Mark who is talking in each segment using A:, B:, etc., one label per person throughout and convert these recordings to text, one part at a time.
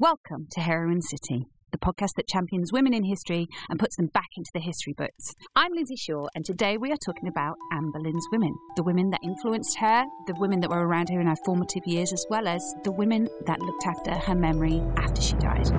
A: Welcome to Heroine City, the podcast that champions women in history and puts them back into the history books. I'm Lynsey Shaw, and today we are talking about Anne Boleyn's women the women that influenced her, the women that were around her in her formative years, as well as the women that looked after her memory after she died.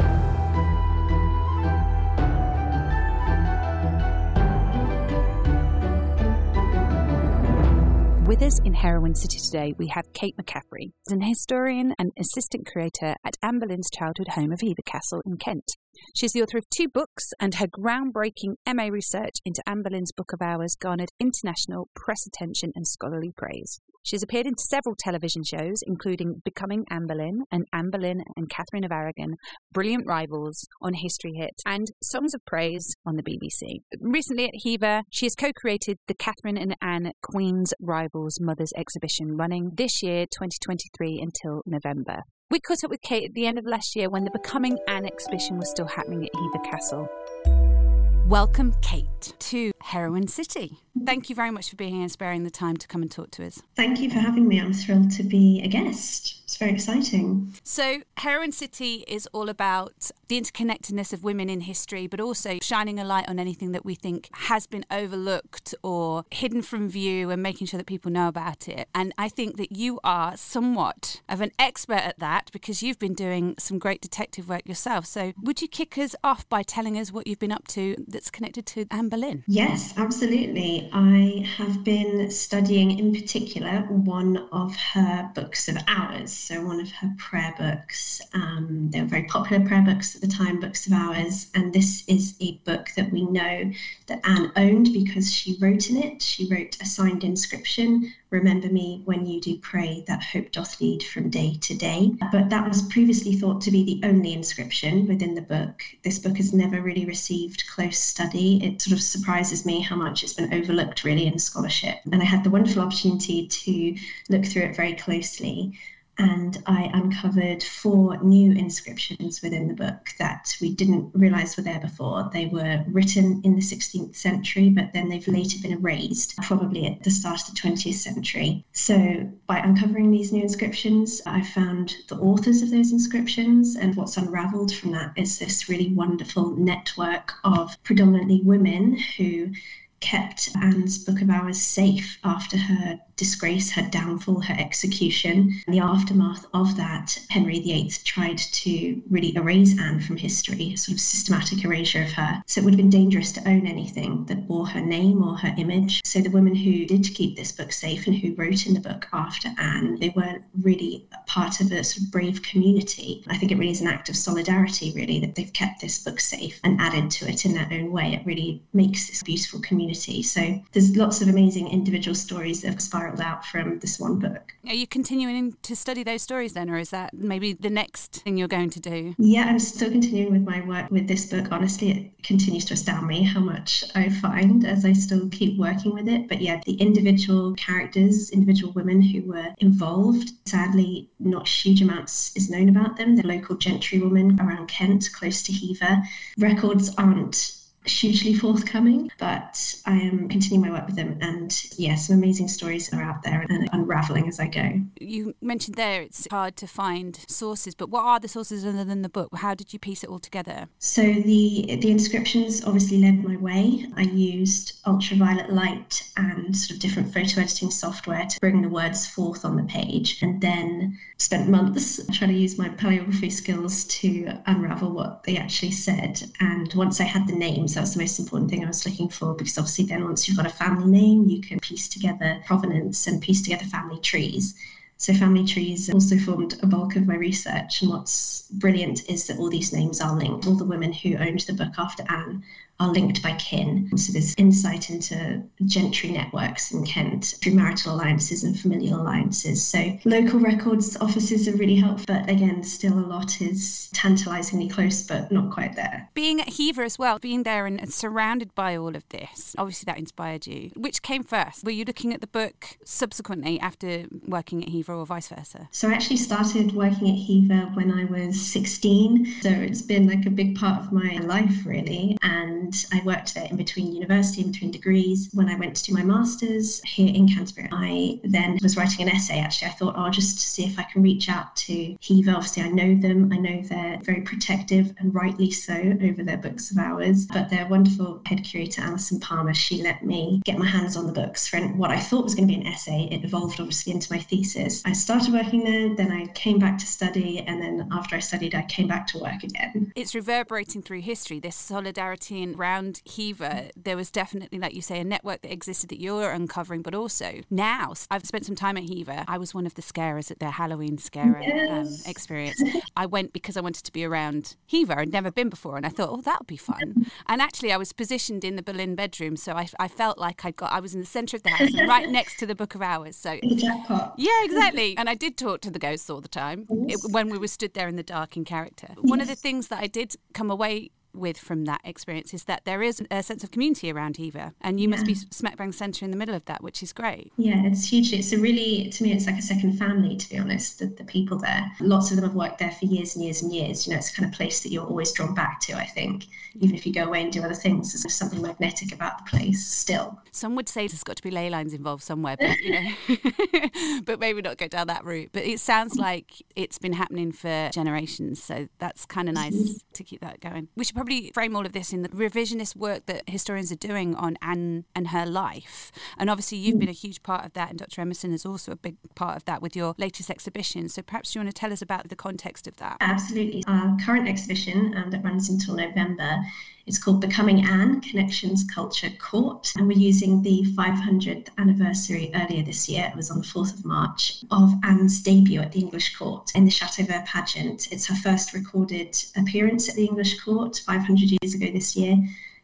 A: With us in Heroine City today, we have Kate McCaffrey, an historian and assistant curator at Anne Boleyn's childhood home of Hever Castle in Kent. She's the author of two books, and her groundbreaking MA research into Anne Boleyn's Book of Hours garnered international press attention and scholarly praise. She's appeared in several television shows, including Becoming Anne Boleyn and Anne Boleyn and Catherine of Aragon, Brilliant Rivals on History Hit, and Songs of Praise on the BBC. Recently at Hever, she has co created the Catherine and Anne Queen's Rivals Mothers exhibition running this year, 2023, until November. We caught up with Kate at the end of last year when the Becoming Anne exhibition was still happening at Hever Castle. Welcome, Kate, to Heroine City. Thank you very much for being here and sparing the time to come and talk to us.
B: Thank you for having me. I'm thrilled to be a guest. It's very exciting.
A: So, Heroine City is all about the interconnectedness of women in history, but also shining a light on anything that we think has been overlooked or hidden from view and making sure that people know about it. And I think that you are somewhat of an expert at that because you've been doing some great detective work yourself. So, would you kick us off by telling us what you've been up to that's connected to Anne Boleyn?
B: Yes, absolutely. I have been studying in particular one of her books of hours, so one of her prayer books. Um, they were very popular prayer books at the time, books of hours, and this is a book that we know that Anne owned because she wrote in it. She wrote a signed inscription Remember me when you do pray, that hope doth lead from day to day. But that was previously thought to be the only inscription within the book. This book has never really received close study. It sort of surprises me how much it's been overlooked, really, in scholarship. And I had the wonderful opportunity to look through it very closely and I uncovered four new inscriptions within the book that we didn't realize were there before. They were written in the 16th century, but then they've later been erased, probably at the start of the 20th century. So, by uncovering these new inscriptions, I found the authors of those inscriptions, and what's unraveled from that is this really wonderful network of predominantly women who kept Anne's Book of Hours safe after her disgrace, her downfall, her execution. In the aftermath of that, Henry VIII tried to really erase Anne from history, a sort of systematic erasure of her. So it would have been dangerous to own anything that bore her name or her image. So the women who did keep this book safe and who wrote in the book after Anne, they weren't really part of a sort of brave community. I think it really is an act of solidarity, really, that they've kept this book safe and added to it in their own way. It really makes this beautiful community. So there's lots of amazing individual stories that have spiraled out from this one book.
A: Are you continuing to study those stories then, or is that maybe the next thing you're going to do?
B: Yeah, I'm still continuing with my work with this book. Honestly, it continues to astound me how much I find as I still keep working with it. But yeah, the individual characters, individual women who were involved, sadly, not huge amounts is known about them. The local gentrywoman around Kent, close to Hever. Records aren't hugely forthcoming, but I am continuing my work with them. And yeah, some amazing stories are out there and unraveling as I go.
A: You mentioned there it's hard to find sources, but what are the sources other than the book? How did you piece it all together?
B: So the the inscriptions obviously led my way. I used ultraviolet light and sort of different photo editing software to bring the words forth on the page, and then spent months trying to use my paleography skills to unravel what they actually said. And once I had the names that's the most important thing I was looking for because obviously then once you've got a family name, you can piece together provenance and piece together family trees. So family trees also formed a bulk of my research. And what's brilliant is that all these names are linked. All the women who owned the book after Anne are linked by kin. So there's insight into gentry networks in Kent through marital alliances and familial alliances. So local records offices are really helpful, but again, still a lot is tantalizingly close, but not quite there.
A: Being at Hever as well, being there and surrounded by all of this, obviously that inspired you. Which came first? Were you looking at the book subsequently after working at Hever or vice versa?
B: So I actually started working at Hever when I was 16. So it's been like a big part of my life, really. And and I worked there in between university, in between degrees. When I went to do my master's here in Canterbury, I then was writing an essay. Actually, I thought, oh, I'll just see if I can reach out to Hever. Obviously, I know them. I know they're very protective and rightly so over their books of hours. But their wonderful head curator, Alison Palmer, she let me get my hands on the books for what I thought was going to be an essay. It evolved obviously into my thesis. I started working there, then I came back to study, and then after I studied, I came back to work again.
A: It's reverberating through history, this solidarity around Hever. There was definitely, like you say, a network that existed that you're uncovering, but also now I've spent some time at Hever. I was one of the scarers at their Halloween scare um, yes. um, experience. I went because I wanted to be around Hever. I'd never been before, and I thought, oh, that would be fun. And actually, I was positioned in the Boleyn bedroom, so I, I felt like I got I was in the centre of the house right next to the Book of Hours. So yeah, exactly. And I did talk to the ghosts all the time it, when we were stood there in the dark in character. Yes. One of the things that I did come away with from that experience is that there is a sense of community around Hever, and you yeah. must be smack bang centre in the middle of that, which is great.
B: Yeah, it's hugely. It's a really, to me, it's like a second family. To be honest, the, the people there. Lots of them have worked there for years and years and years. You know, it's a kind of place that you're always drawn back to. I think, even if you go away and do other things, there's something magnetic about the place still.
A: Some would say there's got to be ley lines involved somewhere, but you know, but maybe not go down that route. But it sounds like it's been happening for generations, so that's kind of nice to keep that going. We should probably probably frame all of this in the revisionist work that historians are doing on Anne and her life. And obviously, you've been a huge part of that, and Dr. Emmerson is also a big part of that with your latest exhibition. So perhaps you want to tell us about the context of that.
B: Absolutely. Our current exhibition um, that runs until November it's called Becoming Anne Connections Culture Court. And we're using the 500th anniversary earlier this year, it was on the 4th of March, of Anne's debut at the English court in the Chateau Vert pageant. It's her first recorded appearance at the English court 500 years ago this year.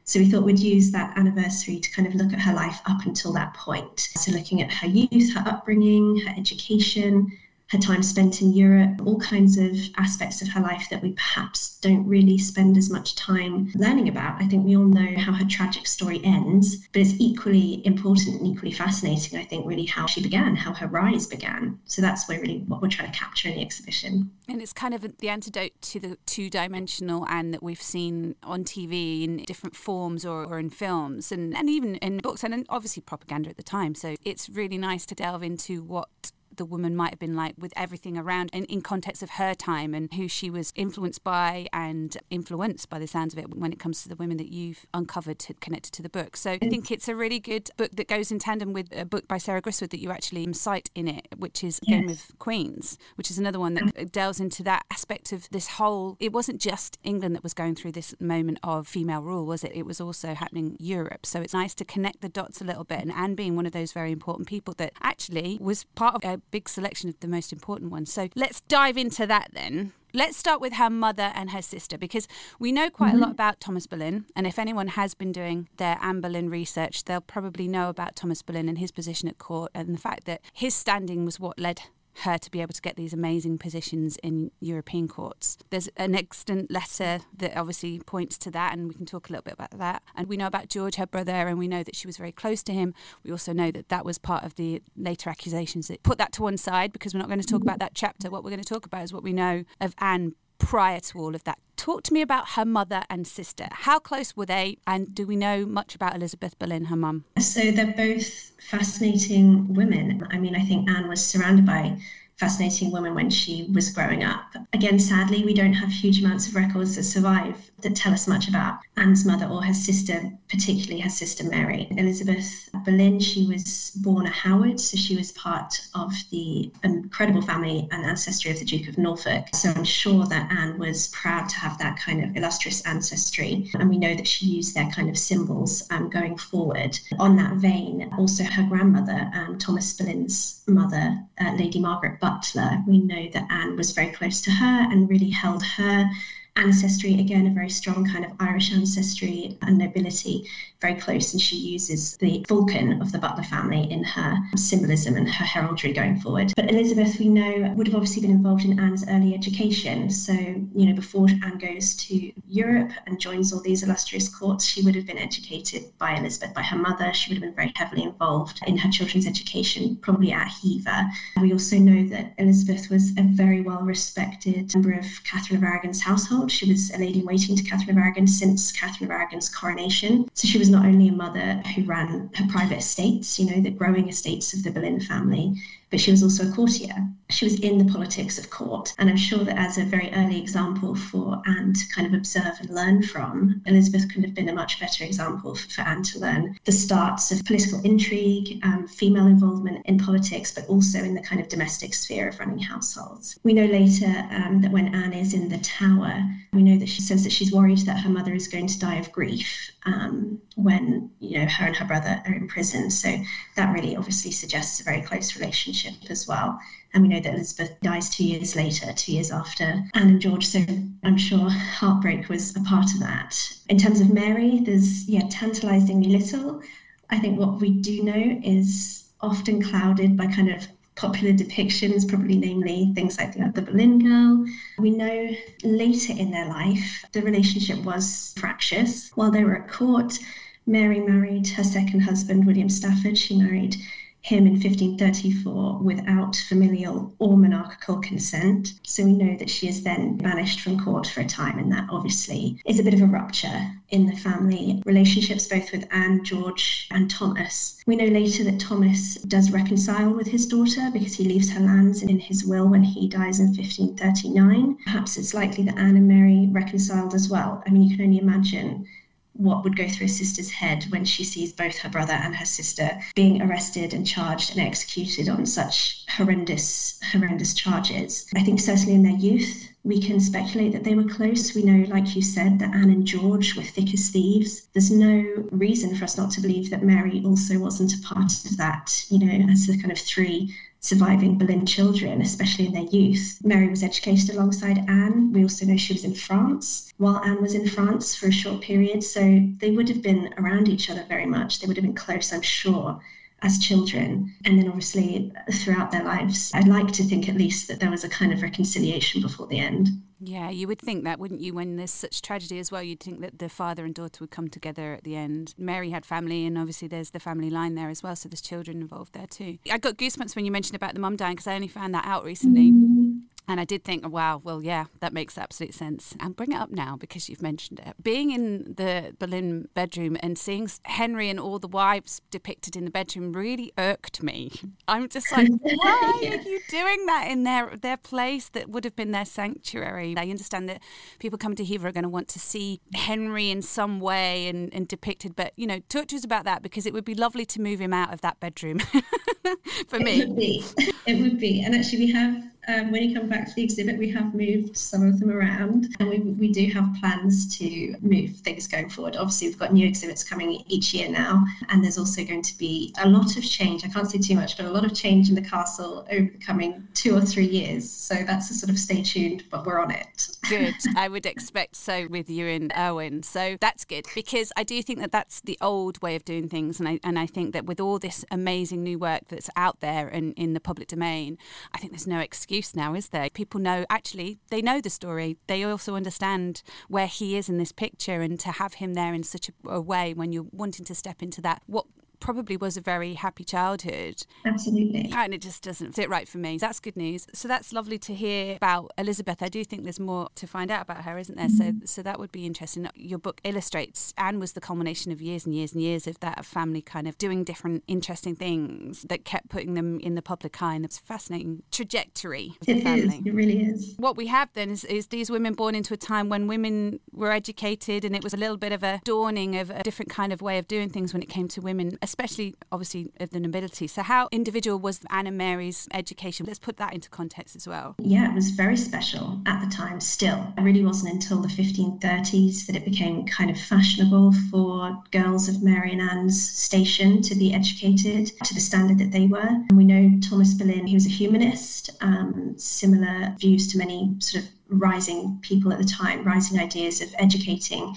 B: So we thought we'd use that anniversary to kind of look at her life up until that point. So looking at her youth, her upbringing, her education, her time spent in Europe, all kinds of aspects of her life that we perhaps don't really spend as much time learning about. I think we all know how her tragic story ends, but it's equally important and equally fascinating, I think, really how she began, how her rise began. So that's where really what we're trying to capture in the exhibition.
A: And it's kind of the antidote to the two dimensional Anne that we've seen on TV in different forms or, or in films and, and even in books and obviously propaganda at the time. So it's really nice to delve into what the woman might have been like with everything around and in context of her time and who she was influenced by and influenced by the sounds of it when it comes to the women that you've uncovered to, connected to the book. So I mm. think it's a really good book that goes in tandem with a book by Sarah Gristwood that you actually cite in it, which is yes. Game of Queens, which is another one that mm. delves into that aspect of this whole. It wasn't just England that was going through this moment of female rule, was it? It was also happening Europe. So it's nice to connect the dots a little bit. And Anne being one of those very important people that actually was part of a big selection of the most important ones. So let's dive into that then. Let's start with her mother and her sister because we know quite mm-hmm. a lot about Thomas Boleyn. And if anyone has been doing their Anne Boleyn research, they'll probably know about Thomas Boleyn and his position at court and the fact that his standing was what led her to be able to get these amazing positions in European courts. There's an extant letter that obviously points to that, and we can talk a little bit about that. And we know about George, her brother, and we know that she was very close to him. We also know that that was part of the later accusations that put that to one side because we're not going to talk about that chapter. What we're going to talk about is what we know of Anne prior to all of that. Talk to me about her mother and sister. How close were they, and do we know much about Elizabeth Boleyn, her mum?
B: So they're both fascinating women. I mean, I think Anne was surrounded by fascinating woman when she was growing up. Again, sadly, we don't have huge amounts of records that survive that tell us much about Anne's mother or her sister, particularly her sister Mary. Elizabeth Boleyn, she was born a Howard, so she was part of the incredible family and ancestry of the Duke of Norfolk. So I'm sure that Anne was proud to have that kind of illustrious ancestry. And we know that she used their kind of symbols um, going forward. On that vein, also her grandmother, um, Thomas Boleyn's mother, uh, Lady Margaret Butler, we know that Anne was very close to her and really held her ancestry, again, a very strong kind of Irish ancestry and nobility, very close. And she uses the falcon of the Butler family in her symbolism and her heraldry going forward. But Elizabeth, we know, would have obviously been involved in Anne's early education. So, you know, before Anne goes to Europe and joins all these illustrious courts, she would have been educated by Elizabeth, by her mother. She would have been very heavily involved in her children's education, probably at Hever. We also know that Elizabeth was a very well respected member of Catherine of Aragon's household. She was a lady in waiting to Catherine of Aragon since Catherine of Aragon's coronation. So she was not only a mother who ran her private estates, you know, the growing estates of the Boleyn family, but she was also a courtier. She was in the politics of court. And I'm sure that as a very early example for Anne to kind of observe and learn from, Elizabeth could have been a much better example for Anne to learn the starts of political intrigue, um, female involvement in politics, but also in the kind of domestic sphere of running households. We know later um, that when Anne is in the tower, we know that she says that she's worried that her mother is going to die of grief um, when you know her and her brother are in prison. So that really obviously suggests a very close relationship as well. And we know that Elizabeth dies two years later, two years after Anne and George. So I'm sure heartbreak was a part of that. In terms of Mary, there's yeah tantalisingly little. I think what we do know is often clouded by kind of popular depictions, probably namely things like the, the Boleyn Girl. We know later in their life the relationship was fractious. While they were at court, Mary married her second husband, William Stafford. She married him in 1534 without familial or monarchical consent. So we know that she is then banished from court for a time, and that obviously is a bit of a rupture in the family relationships, both with Anne, George, and Thomas. We know later that Thomas does reconcile with his daughter because he leaves her lands in his will when he dies in 1539. Perhaps it's likely that Anne and Mary reconciled as well. I mean, you can only imagine what would go through a sister's head when she sees both her brother and her sister being arrested and charged and executed on such horrendous horrendous charges i think certainly in their youth we can speculate that they were close. We know, like you said, that Anne and George were thick as thieves. There's no reason for us not to believe that Mary also wasn't a part of that, you know, as the kind of three surviving Boleyn children, especially in their youth. Mary was educated alongside Anne. We also know she was in France while Anne was in France for a short period. So they would have been around each other very much. They would have been close, I'm sure as children. And then obviously throughout their lives, I'd like to think at least that there was a kind of reconciliation before the end.
A: Yeah, you would think that, wouldn't you? When there's such tragedy as well, you'd think that the father and daughter would come together at the end. Mary had family, and obviously there's the family line there as well, so there's children involved there too. I got goosebumps when you mentioned about the mum dying because I only found that out recently. Mm-hmm. And I did think, wow, well, yeah, that makes absolute sense. And bring it up now because you've mentioned it. Being in the Boleyn bedroom and seeing Henry and all the wives depicted in the bedroom really irked me. I'm just like, why yeah. are you doing that in their their place that would have been their sanctuary? I understand that people coming to Hever are going to want to see Henry in some way and, and depicted, but you know, talk to us about that because it would be lovely to move him out of that bedroom for me.
B: It would be. It would be. And actually, we have um, when you come back to the exhibit, we have moved some of them around and we, we do have plans to move things going forward. Obviously, we've got new exhibits coming each year now, and there's also going to be a lot of change. I can't say too much, but a lot of change in the castle over the coming two or three years. So that's a sort of stay tuned, but we're on it.
A: Good. I would expect so with you and Owen. So that's good because I do think that that's the old way of doing things. And I, and I think that with all this amazing new work that's out there and in the public domain, I think there's no excuse excuse now, is there? People know, actually, they know the story. They also understand where he is in this picture, and to have him there in such a, a way when you're wanting to step into that, what probably was a very happy childhood.
B: Absolutely.
A: And it just doesn't fit right for me. That's good news. So that's lovely to hear about Elizabeth. I do think there's more to find out about her, isn't there? Mm-hmm. So so that would be interesting. Your book illustrates Anne was the culmination of years and years and years of that family kind of doing different interesting things that kept putting them in the public eye and it's a fascinating trajectory of
B: it
A: the family.
B: Is. It really is.
A: What we have then is, is these women born into a time when women were educated and it was a little bit of a dawning of a different kind of way of doing things when it came to women especially obviously of the nobility. So, how individual was Anne and Mary's education? Let's put that into context as well.
B: Yeah, it was very special at the time still. It really wasn't until the 1530s that it became kind of fashionable for girls of Mary and Anne's station to be educated to the standard that they were. And we know Thomas Boleyn, he was a humanist, um, similar views to many sort of rising people at the time, rising ideas of educating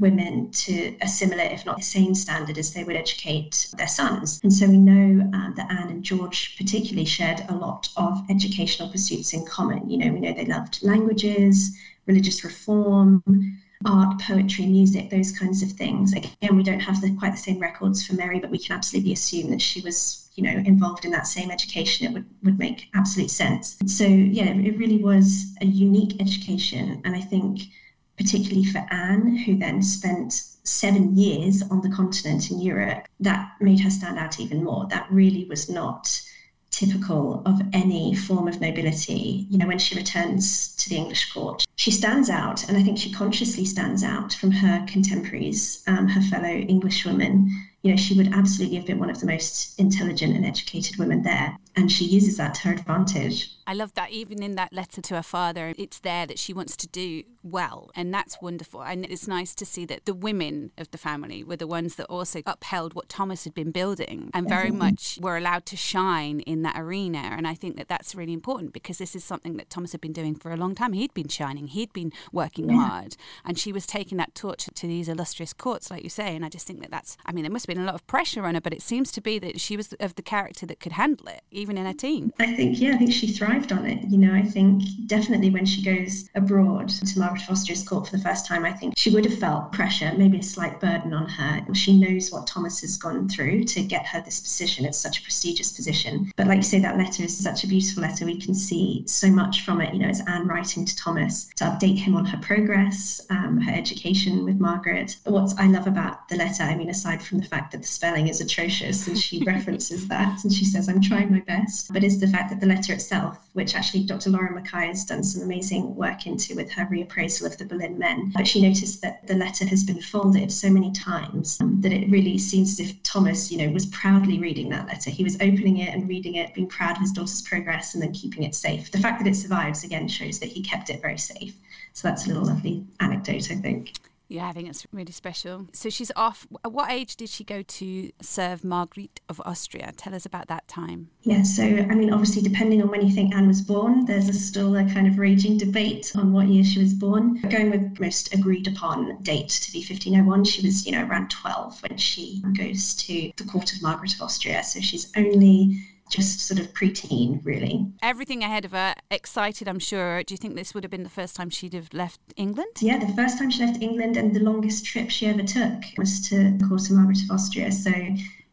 B: women to a similar, if not the same standard as they would educate their sons. And so we know uh, that Anne and George particularly shared a lot of educational pursuits in common. You know, we know they loved languages, religious reform, art, poetry, music, those kinds of things. Again, we don't have the, quite the same records for Mary, but we can absolutely assume that she was you know involved in that same education it would, would make absolute sense so yeah it really was a unique education and i think particularly for Anne, who then spent seven years on the continent in Europe, that made her stand out even more. That really was not typical of any form of nobility. You know, when she returns to the English court, she stands out, and I think she consciously stands out from her contemporaries, um, her fellow Englishwomen. You know, she would absolutely have been one of the most intelligent and educated women there, and she uses that to her advantage.
A: I love that even in that letter to her father, it's there that she wants to do well. And that's wonderful. And it's nice to see that the women of the family were the ones that also upheld what Thomas had been building and very much were allowed to shine in that arena. And I think that that's really important because this is something that Thomas had been doing for a long time. He'd been shining, he'd been working yeah. hard. And she was taking that torch to these illustrious courts, like you say. And I just think that that's, I mean, there must have been a lot of pressure on her, but it seems to be that she was of the character that could handle it, even in her teen.
B: I think, yeah, I think she thrived on it. You know, I think definitely when she goes abroad to Margaret of Austria's court for the first time, I think she would have felt pressure, maybe a slight burden on her. She knows what Thomas has gone through to get her this position. It's such a prestigious position. But like you say, that letter is such a beautiful letter. We can see so much from it. You know, it's Anne writing to Thomas to update him on her progress, um, her education with Margaret. What I love about the letter, I mean, aside from the fact that the spelling is atrocious, and she references that and she says, I'm trying my best, but is the fact that the letter itself which actually Dr. Lauren Mackay has done some amazing work into with her reappraisal of the Boleyn men. But she noticed that the letter has been folded so many times um, that it really seems as if Thomas, you know, was proudly reading that letter. He was opening it and reading it, being proud of his daughter's progress and then keeping it safe. The fact that it survives again shows that he kept it very safe. So that's a little lovely anecdote, I think.
A: Yeah, I think it's really special. So she's off. At what age did she go to serve Marguerite of Austria? Tell us about that time.
B: Yeah, so I mean, obviously, depending on when you think Anne was born, there's a still a kind of raging debate on what year she was born. Going with most agreed upon date to be 1501, she was, you know, around 12 when she goes to the court of Margaret of Austria. So she's only just sort of preteen, really.
A: Everything ahead of her, excited, I'm sure. Do you think this would have been the first time she'd have left England?
B: Yeah, the first time she left England and the longest trip she ever took was to the court of Margaret of Austria. So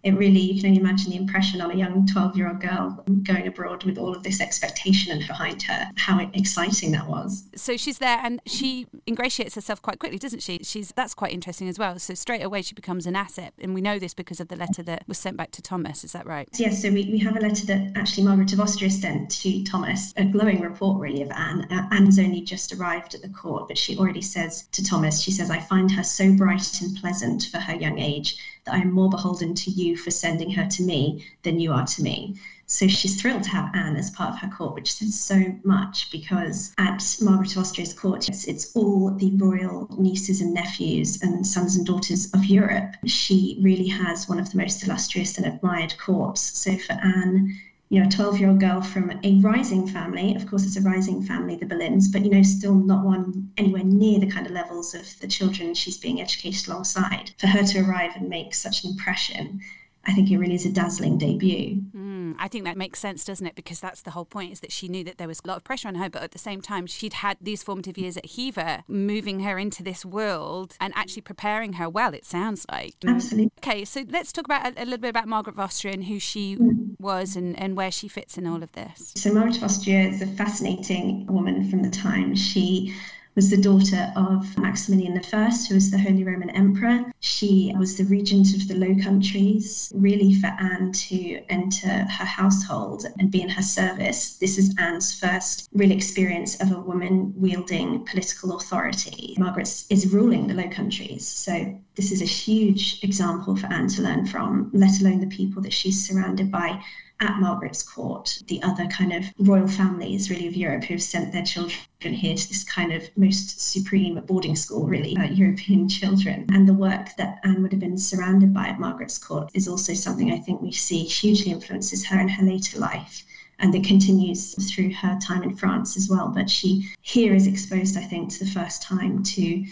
B: it really, you can only imagine the impression on a young 12 year old girl going abroad with all of this expectation behind her, how exciting that was.
A: So she's there and she ingratiates herself quite quickly, doesn't she? She's That's quite interesting as well. So straight away she becomes an asset. And we know this because of the letter that was sent back to Thomas. Is that right?
B: Yes. so we, we have a letter that actually Margaret of Austria sent to Thomas, a glowing report really of Anne. Uh, Anne's only just arrived at the court, but she already says to Thomas, she says, I find her so bright and pleasant for her young age that I am more beholden to you for sending her to me than you are to me. So she's thrilled to have Anne as part of her court, which says so much because at Margaret of Austria's court, it's, it's all the royal nieces and nephews and sons and daughters of Europe. She really has one of the most illustrious and admired courts. So for Anne, you know, a 12 year old girl from a rising family. Of course, it's a rising family, the Boleyns, but, you know, still not one anywhere near the kind of levels of the children she's being educated alongside. For her to arrive and make such an impression I think it really is a dazzling debut.
A: Mm, I think that makes sense, doesn't it? Because that's the whole point is that she knew that there was a lot of pressure on her, but at the same time, she'd had these formative years at Hever, moving her into this world and actually preparing her well, it sounds like.
B: Absolutely.
A: Okay, so let's talk about a, a little bit about Margaret of Austria and who she mm. was and, and where she fits in all of this.
B: So, Margaret of Austria is a fascinating woman from the time. She was the daughter of Maximilian I, who was the Holy Roman Emperor. She was the regent of the Low Countries. Really, for Anne to enter her household and be in her service, this is Anne's first real experience of a woman wielding political authority. Margaret is ruling the Low Countries, so this is a huge example for Anne to learn from, let alone the people that she's surrounded by at Margaret's court, the other kind of royal families, really, of Europe who have sent their children here to this kind of most supreme boarding school, really, uh, European children. And the work that Anne would have been surrounded by at Margaret's court is also something I think we see hugely influences her in her later life and it continues through her time in France as well. But she here is exposed, I think, to the first time to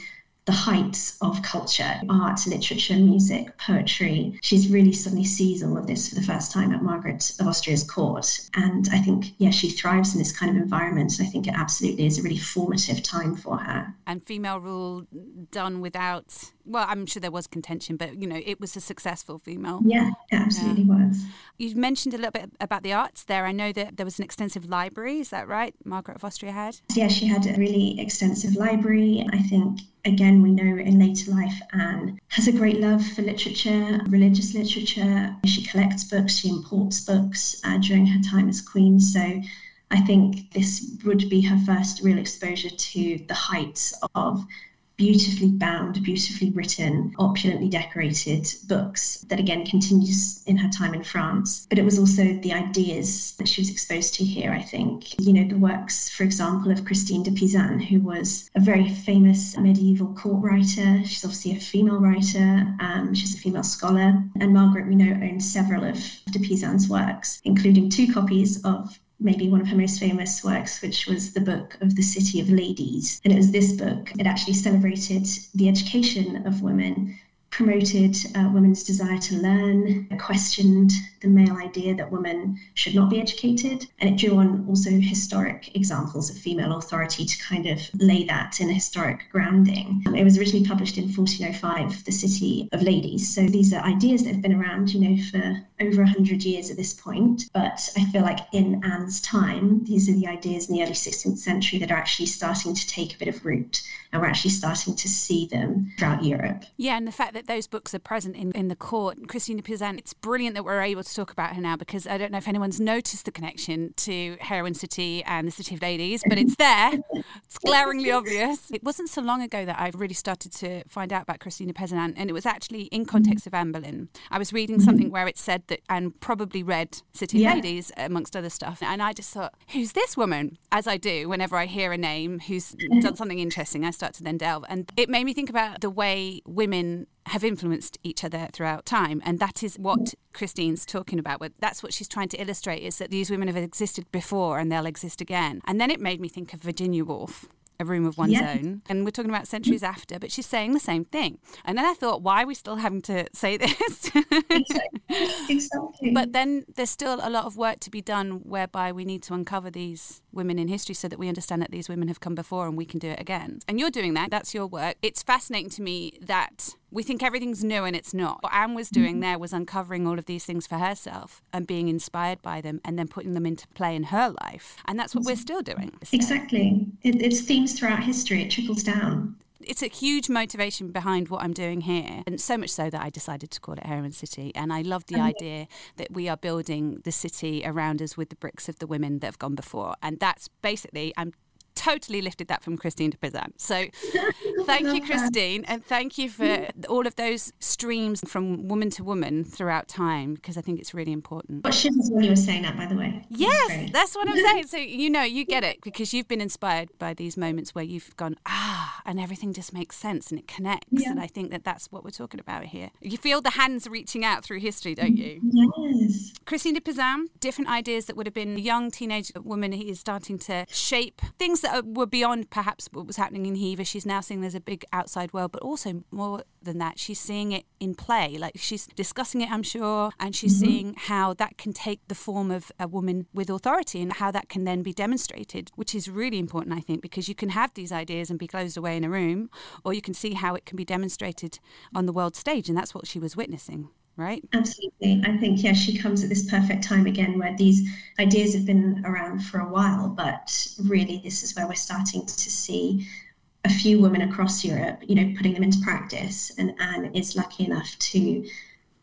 B: the heights of culture, art, literature, music, poetry. She's really suddenly sees all of this for the first time at Margaret of Austria's court. And I think, yeah, she thrives in this kind of environment. I think it absolutely is a really formative time for her.
A: And female rule done without well, I'm sure there was contention, but you know, it was a successful female.
B: Yeah, it absolutely yeah. was.
A: You mentioned a little bit about the arts there. I know that there was an extensive library. Is that right? Margaret of Austria had.
B: Yeah, she had a really extensive library. I think again, we know in later life Anne has a great love for literature, religious literature. She collects books. She imports books uh, during her time as queen. So. I think this would be her first real exposure to the heights of beautifully bound, beautifully written, opulently decorated books that again continues in her time in France. But it was also the ideas that she was exposed to here, I think. You know, the works, for example, of Christine de Pizan, who was a very famous medieval court writer. She's obviously a female writer, um, she's a female scholar. And Margaret, we know, owns several of de Pizan's works, including two copies of maybe one of her most famous works, which was the book of the City of Ladies. And it was this book, it actually celebrated the education of women promoted uh, women's desire to learn, questioned the male idea that women should not be educated, and it drew on also historic examples of female authority to kind of lay that in a historic grounding. Um, it was originally published in 1405, The City of Ladies. So these are ideas that have been around, you know, for over 100 years at this point. But I feel like in Anne's time, these are the ideas in the early 16th century that are actually starting to take a bit of root, and we're actually starting to see them throughout Europe.
A: Yeah, and the fact that those books are present in, in the court. Christine de Pizan, it's brilliant that we're able to talk about her now because I don't know if anyone's noticed the connection to Heroine City and the City of Ladies, but it's there. it's glaringly obvious. It wasn't so long ago that I really started to find out about Christine de Pizan, and it was actually in context of Anne Boleyn. I was reading mm-hmm. something where it said that Anne probably read City yeah. Ladies amongst other stuff, and I just thought, who's this woman? As I do whenever I hear a name who's done something interesting, I start to then delve, and it made me think about the way women have influenced each other throughout time. And that is what mm. Christine's talking about. That's what she's trying to illustrate is that these women have existed before and they'll exist again. And then it made me think of Virginia Woolf a room of one's yeah. own. And we're talking about centuries after, but she's saying the same thing. And then I thought, why are we still having to say this?
B: exactly.
A: But then there's still a lot of work to be done whereby we need to uncover these women in history so that we understand that these women have come before and we can do it again. And you're doing that. That's your work. It's fascinating to me that we think everything's new and it's not. What Anne was doing mm-hmm. there was uncovering all of these things for herself and being inspired by them and then putting them into play in her life. And that's what we're still doing.
B: Exactly. It, it's themes throughout history, it trickles down.
A: It's a huge motivation behind what I'm doing here, and so much so that I decided to call it Heroine City. And I love the okay. idea that we are building the city around us with the bricks of the women that have gone before. And that's basically, I'm totally lifted that from Christine de Pizan. So thank you, Christine, and thank you for all of those streams from woman to woman throughout time because I think it's really important.
B: What when you were saying that, by the way.
A: Yes, that's what I'm saying. So you know, you get it because you've been inspired by these moments where you've gone ah, and everything just makes sense and it connects. Yeah. And I think that that's what we're talking about here. You feel the hands reaching out through history, don't you?
B: Yes.
A: Christine de Pizan, different ideas that would have been a young teenage woman. He is starting to shape things that that were beyond perhaps what was happening in Hever. She's now seeing there's a big outside world, but also more than that, she's seeing it in play. Like she's discussing it, I'm sure, and she's mm-hmm. seeing how that can take the form of a woman with authority and how that can then be demonstrated, which is really important, I think, because you can have these ideas and be closed away in a room, or you can see how it can be demonstrated on the world stage, and that's what she was witnessing right?
B: Absolutely. I think, yeah, she comes at this perfect time again where these ideas have been around for a while, but really this is where we're starting to see a few women across Europe, you know, putting them into practice. And Anne is lucky enough to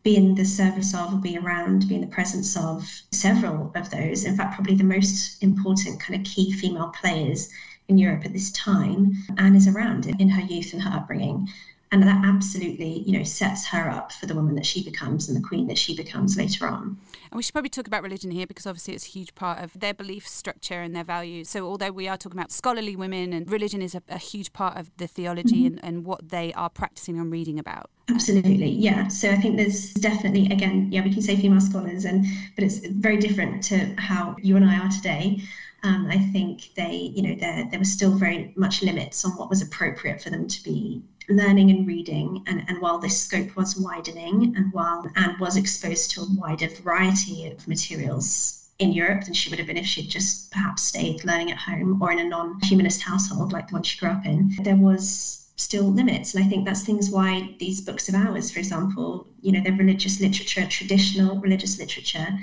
B: be in the service of or be around, be in the presence of several of those. In fact, probably the most important kind of key female players in Europe at this time. Anne is around in her youth and her upbringing and that absolutely you know sets her up for the woman that she becomes and the queen that she becomes later on.
A: And we should probably talk about religion here because obviously it's a huge part of their belief structure and their values. So although we are talking about scholarly women and religion is a, a huge part of the theology mm-hmm. and, and what they are practicing and reading about.
B: Absolutely yeah. So i think there's definitely again yeah we can say female scholars and but it's very different to how you and i are today. Um, I think they, you know, there there was still very much limits on what was appropriate for them to be learning and reading. And, and while this scope was widening, and while Anne was exposed to a wider variety of materials in Europe than she would have been if she'd just perhaps stayed learning at home or in a non humanist household like the one she grew up in, there was still limits. And I think that's things why these books of hours, for example, you know, they're religious literature, traditional religious literature.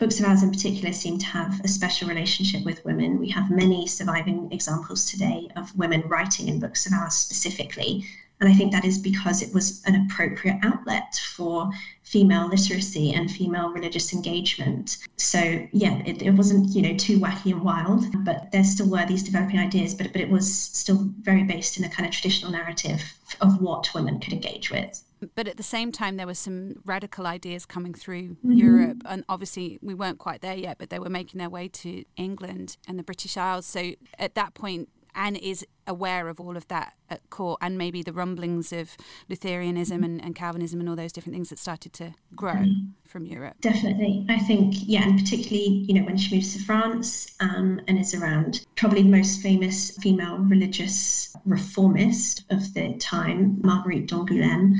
B: Books of hours in particular seem to have a special relationship with women. We have many surviving examples today of women writing in books of hours specifically and I think that is because it was an appropriate outlet for female literacy and female religious engagement. So yeah, it, it wasn't, you know, too wacky and wild, but there still were these developing ideas, but, but it was still very based in a kind of traditional narrative of what women could engage with.
A: But at the same time, there were some radical ideas coming through mm-hmm. Europe. And obviously, we weren't quite there yet, but they were making their way to England and the British Isles. So at that point, Anne is aware of all of that at court and maybe the rumblings of Lutheranism and, and Calvinism and all those different things that started to grow mm. from Europe.
B: Definitely. I think, yeah, and particularly, you know, when she moves to France um, and is around probably the most famous female religious reformist of the time, Marguerite d'Angoulême.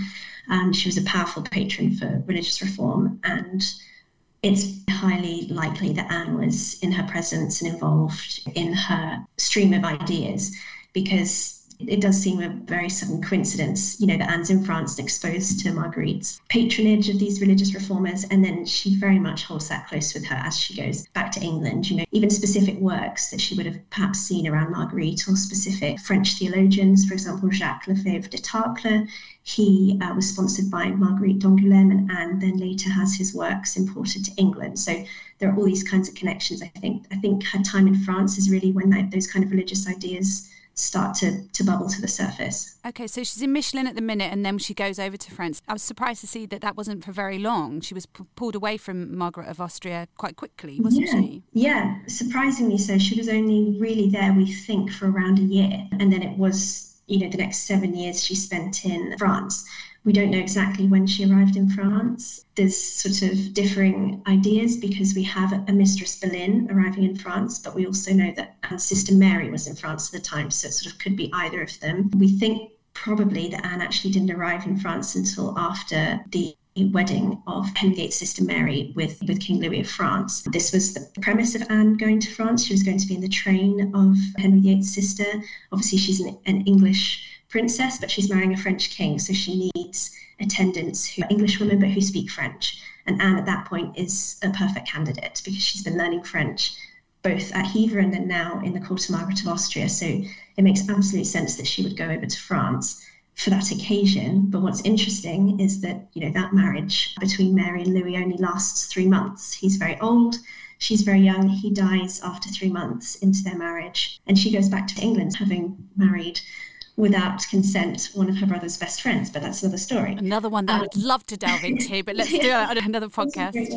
B: Um, she was a powerful patron for religious reform and it's highly likely that Anne was in her presence and involved in her stream of ideas because it does seem a very sudden coincidence, you know, that Anne's in France and exposed to Marguerite's patronage of these religious reformers, and then she very much holds that close with her as she goes back to England. You know, even specific works that she would have perhaps seen around Marguerite or specific French theologians, for example, Jacques Lefèvre d'Étaples. He uh, was sponsored by Marguerite d'Angoulême, and Anne then later has his works imported to England. So there are all these kinds of connections. I think I think her time in France is really when that, those kind of religious ideas start to, to bubble to the surface.
A: Okay, so she's in Mechelen at the minute and then she goes over to France. I was surprised to see that that wasn't for very long. She was p- pulled away from Margaret of Austria quite quickly, wasn't
B: yeah.
A: she?
B: Yeah, surprisingly so. She was only really there, we think, for around a year. And then it was, you know, the next seven years she spent in France. We don't know exactly when she arrived in France. There's sort of differing ideas because we have a Mistress Boleyn arriving in France, but we also know that Anne's sister Mary was in France at the time, so it sort of could be either of them. We think probably that Anne actually didn't arrive in France until after the wedding of Henry VIII's sister Mary with, with King Louis of France. This was the premise of Anne going to France. She was going to be in the train of Henry VIII's sister. Obviously, she's an, an English princess, but she's marrying a French king, so she needs attendants who are English women but who speak French. And Anne at that point is a perfect candidate because she's been learning French both at Hever and then now in the court of Margaret of Austria. So it makes absolute sense that she would go over to France for that occasion. But what's interesting is that, you know, that marriage between Mary and Louis only lasts three months. He's very old, she's very young. He dies after three months into their marriage. And she goes back to England having married without consent one of her brother's best friends, but that's another story.
A: Another one that um, I would um, love to delve into, but let's yeah, do it on another podcast.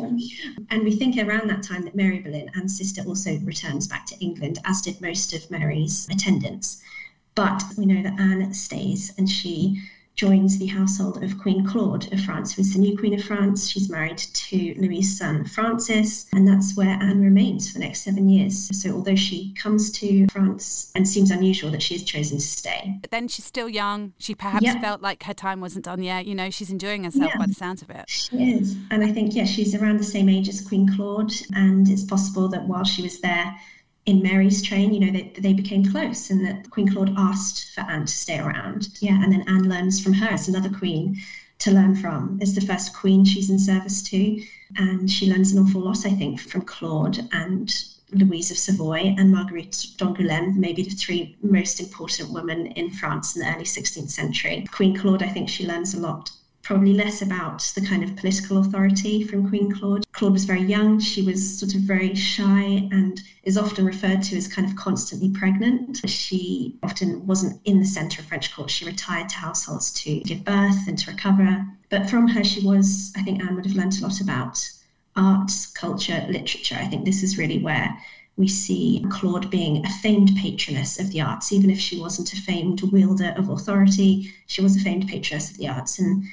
B: And we think around that time that Mary Boleyn, Anne's sister, also returns back to England, as did most of Mary's attendants. But we know that Anne stays and she joins the household of Queen Claude of France, who is the new Queen of France. She's married to Louis's son Francis, and that's where Anne remains for the next seven years. So, although she comes to France and seems unusual that she has chosen to stay.
A: But then she's still young. She perhaps yeah. felt like her time wasn't done yet. You know, she's enjoying herself yeah. by the sounds of it.
B: She is. And I think, yeah, she's around the same age as Queen Claude, and it's possible that while she was there, in Mary's train, you know, they, they became close and that Queen Claude asked for Anne to stay around. Yeah, and then Anne learns from her as another queen to learn from. Is the first queen she's in service to. And she learns an awful lot, I think, from Claude and Louise of Savoy and Marguerite d'Angoulême, maybe the three most important women in France in the early 16th century. Queen Claude, I think she learns a lot probably less about the kind of political authority from Queen Claude. Claude was very young, she was sort of very shy and is often referred to as kind of constantly pregnant. She often wasn't in the centre of French court. She retired to households to give birth and to recover. But from her, she was, I think Anne would have learnt a lot about arts, culture, literature. I think this is really where we see Claude being a famed patroness of the arts, even if she wasn't a famed wielder of authority, she was a famed patroness of the arts. And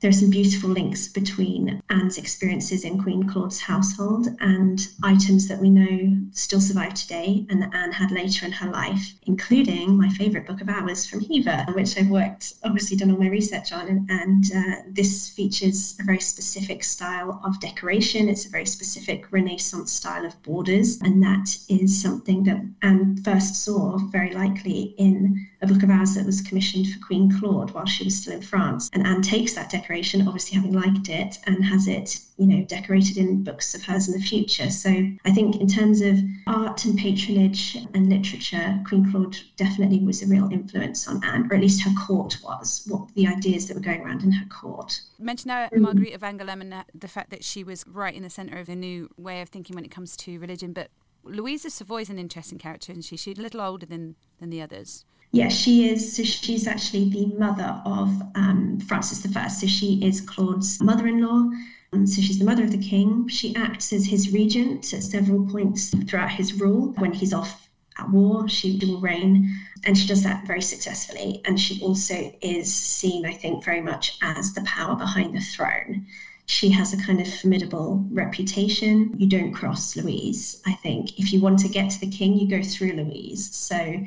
B: there are some beautiful links between Anne's experiences in Queen Claude's household and items that we know still survive today and that Anne had later in her life, including my favourite book of hours from Hever, which I've worked, obviously done all my research on. And, and uh, this features a very specific style of decoration. It's a very specific Renaissance style of borders. And that is something that Anne first saw very likely in a book of hours that was commissioned for Queen Claude while she was still in France. And Anne takes that decoration, obviously having liked it, and has it, you know, decorated in books of hers in the future. So I think in terms of art and patronage and literature, Queen Claude definitely was a real influence on Anne, or at least her court was, what the ideas that were going around in her court.
A: Mention now mm-hmm. Marguerite of Angoulême and the fact that she was right in the centre of a new way of thinking when it comes to religion, but Louise of Savoy is an interesting character, and she? She's a little older than, than the others.
B: Yeah, she is. So she's actually the mother of um, Francis I. So she is Claude's mother-in-law. Um, so she's the mother of the king. She acts as his regent at several points throughout his rule. When he's off at war, she will reign, and she does that very successfully. And she also is seen, I think, very much as the power behind the throne. She has a kind of formidable reputation. You don't cross Louise, I think. If you want to get to the king, you go through Louise. So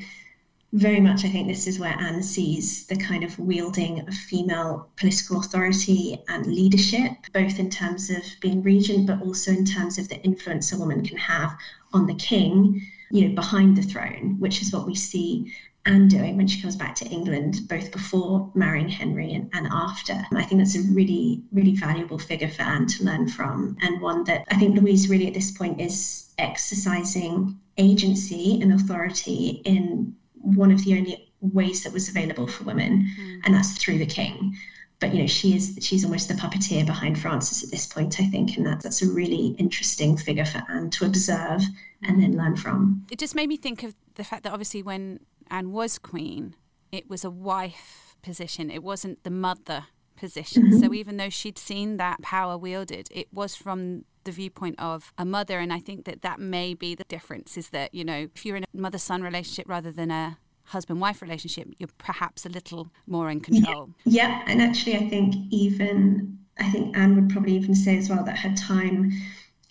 B: very much, I think this is where Anne sees the kind of wielding of female political authority and leadership, both in terms of being regent, but also in terms of the influence a woman can have on the king, you know, behind the throne, which is what we see Anne doing when she comes back to England, both before marrying Henry and, and after. And I think that's a really, really valuable figure for Anne to learn from, and one that I think Louise really at this point is exercising agency and authority in one of the only ways that was available for women, mm. and that's through the king. But you know, she is she's almost the puppeteer behind Francis at this point, I think, and that, that's a really interesting figure for Anne to observe and then learn from.
A: It just made me think of the fact that obviously when Anne was queen, it was a wife position. It wasn't the mother position. Mm-hmm. So even though she'd seen that power wielded, it was from the viewpoint of a mother. And I think that that may be the difference is that, you know, if you're in a mother son relationship rather than a husband wife relationship, you're perhaps a little more in control.
B: Yeah. yeah. And actually, I think even, I think Anne would probably even say as well that her time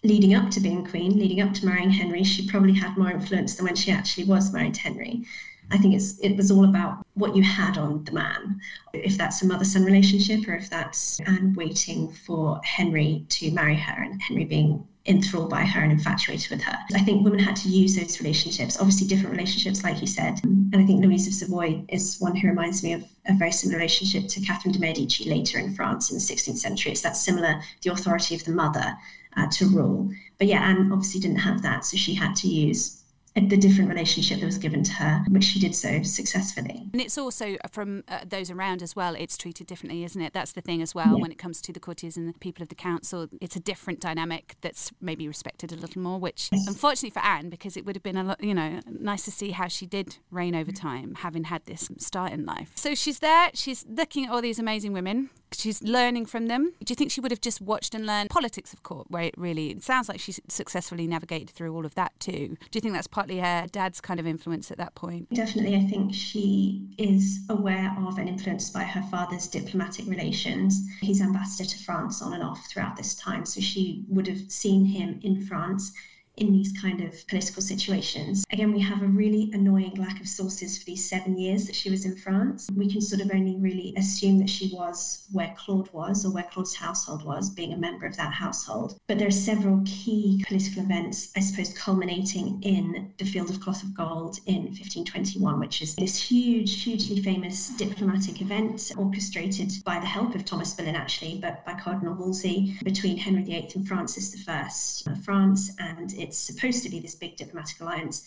B: leading up to being queen, leading up to marrying Henry, she probably had more influence than when she actually was married to Henry. I think it's it was all about what you had on the man. If that's a mother-son relationship or if that's Anne waiting for Henry to marry her and Henry being enthralled by her and infatuated with her. I think women had to use those relationships, obviously different relationships, like you said. And I think Louise of Savoy is one who reminds me of a very similar relationship to Catherine de' Medici later in France in the 16th century. It's that similar, the authority of the mother uh, to rule. But yeah, Anne obviously didn't have that, so she had to use the different relationship that was given to her, which she did so successfully.
A: And it's also uh, from uh, those around as well, it's treated differently, isn't it? That's the thing as well. Yeah. When it comes to the courtiers and the people of the council, it's a different dynamic that's maybe respected a little more, which yes. unfortunately for Anne, because it would have been a lot, you know, nice to see how she did reign over time, having had this start in life. So she's there, she's looking at all these amazing women, she's learning from them. Do you think she would have just watched and learned politics of court, where it really it sounds like she successfully navigated through all of that too? Do you think that's partly her dad's kind of influence at that point?
B: Definitely, I think she is aware of and influenced by her father's diplomatic relations. He's ambassador to France on and off throughout this time, so she would have seen him in France in these kind of political situations. Again, we have a really annoying lack of sources for these seven years that she was in France. We can sort of only really assume that she was where Claude was or where Claude's household was, being a member of that household. But there are several key political events, I suppose, culminating in the Field of Cloth of Gold in 1521, which is this huge, hugely famous diplomatic event orchestrated by the help of Thomas Boleyn, actually, but by Cardinal Wolsey between Henry VIII and Francis I uh, France and it's supposed to be this big diplomatic alliance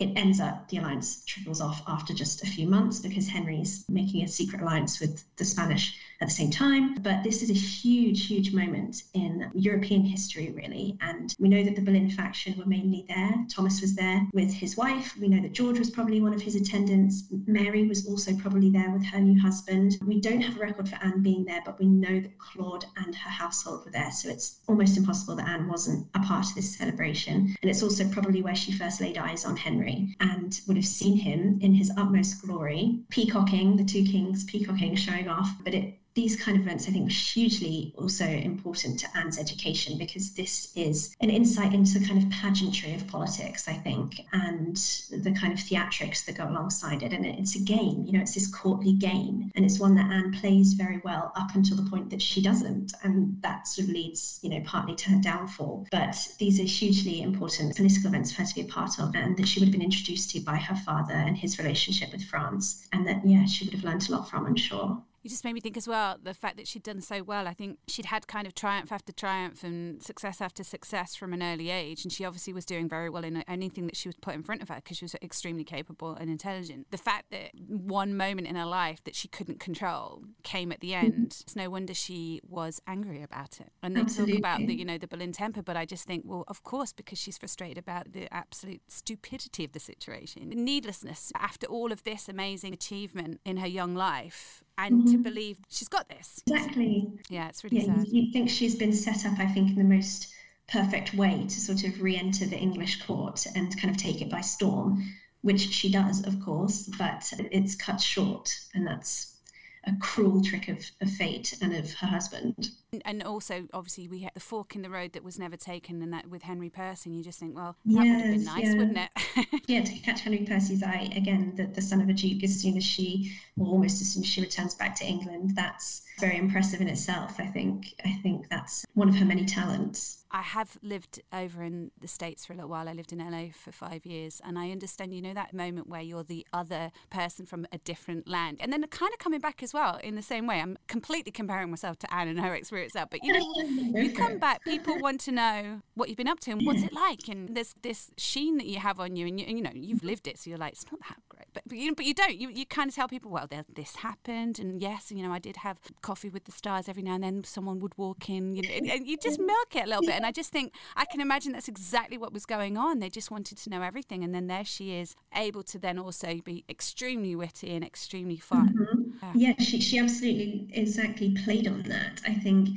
B: it ends up the alliance trickles off after just a few months because Henry's making a secret alliance with the Spanish at the same time. But this is a huge, huge moment in European history, really. And we know that the Boleyn faction were mainly there. Thomas was there with his wife. We know that George was probably one of his attendants. Mary was also probably there with her new husband. We don't have a record for Anne being there, but we know that Claude and her household were there. So it's almost impossible that Anne wasn't a part of this celebration. And it's also probably where she first laid eyes on Henry and would have seen him in his utmost glory, peacocking, the two kings peacocking, showing off. But it these kind of events, I think, were hugely also important to Anne's education because this is an insight into the kind of pageantry of politics, I think, and the kind of theatrics that go alongside it. And it's a game, you know, it's this courtly game, and it's one that Anne plays very well up until the point that she doesn't, and that sort of leads, you know, partly to her downfall. But these are hugely important political events for her to be a part of, and that she would have been introduced to by her father and his relationship with France, and that yeah, she would have learned a lot from, I'm sure.
A: You just made me think as well the fact that she'd done so well. I think she'd had kind of triumph after triumph and success after success from an early age, and she obviously was doing very well in anything that she was put in front of her because she was extremely capable and intelligent. The fact that one moment in her life that she couldn't control came at the mm-hmm. end. It's no wonder she was angry about it. And they Absolutely. talk about the you know the Boleyn temper, but I just think, well, of course, because she's frustrated about the absolute stupidity of the situation, the needlessness after all of this amazing achievement in her young life and mm-hmm. to believe she's got this.
B: Exactly.
A: Yeah, it's really
B: yeah,
A: sad.
B: You think she's been set up, I think, in the most perfect way to sort of re enter the English court and kind of take it by storm, which she does, of course, but it's cut short. And that's a cruel trick of, of fate and of her husband.
A: And also, obviously, we had the fork in the road that was never taken, and that with Henry Percy, you just think, well, that yes, would have been nice, yeah. wouldn't it?
B: yeah, to catch Henry Percy's eye again, the, the son of a duke, as soon as she, or almost as soon as she returns back to England, that's very impressive in itself. I think. I think that's one of her many talents.
A: I have lived over in the States for a little while. I lived in LA for five years, and I understand, you know, that moment where you're the other person from a different land. And then kind of coming back as well in the same way. I'm completely comparing myself to Anne and her experience out. But, you know, you come back, people want to know what you've been up to and what's it like. And there's this sheen that you have on you, and, you, and, you know, you've lived it. So you're like, it's not that great. But, but, you, but you don't. You, you kind of tell people, well, this happened. And yes, you know, I did have coffee with the stars every now and then. Someone would walk in, you know, and, and you just milk it a little bit. And I just think, I can imagine that's exactly what was going on. They just wanted to know everything. And then there she is, able to then also be extremely witty and extremely fun.
B: Mm-hmm. Yeah, yeah she, she absolutely exactly played on that. I think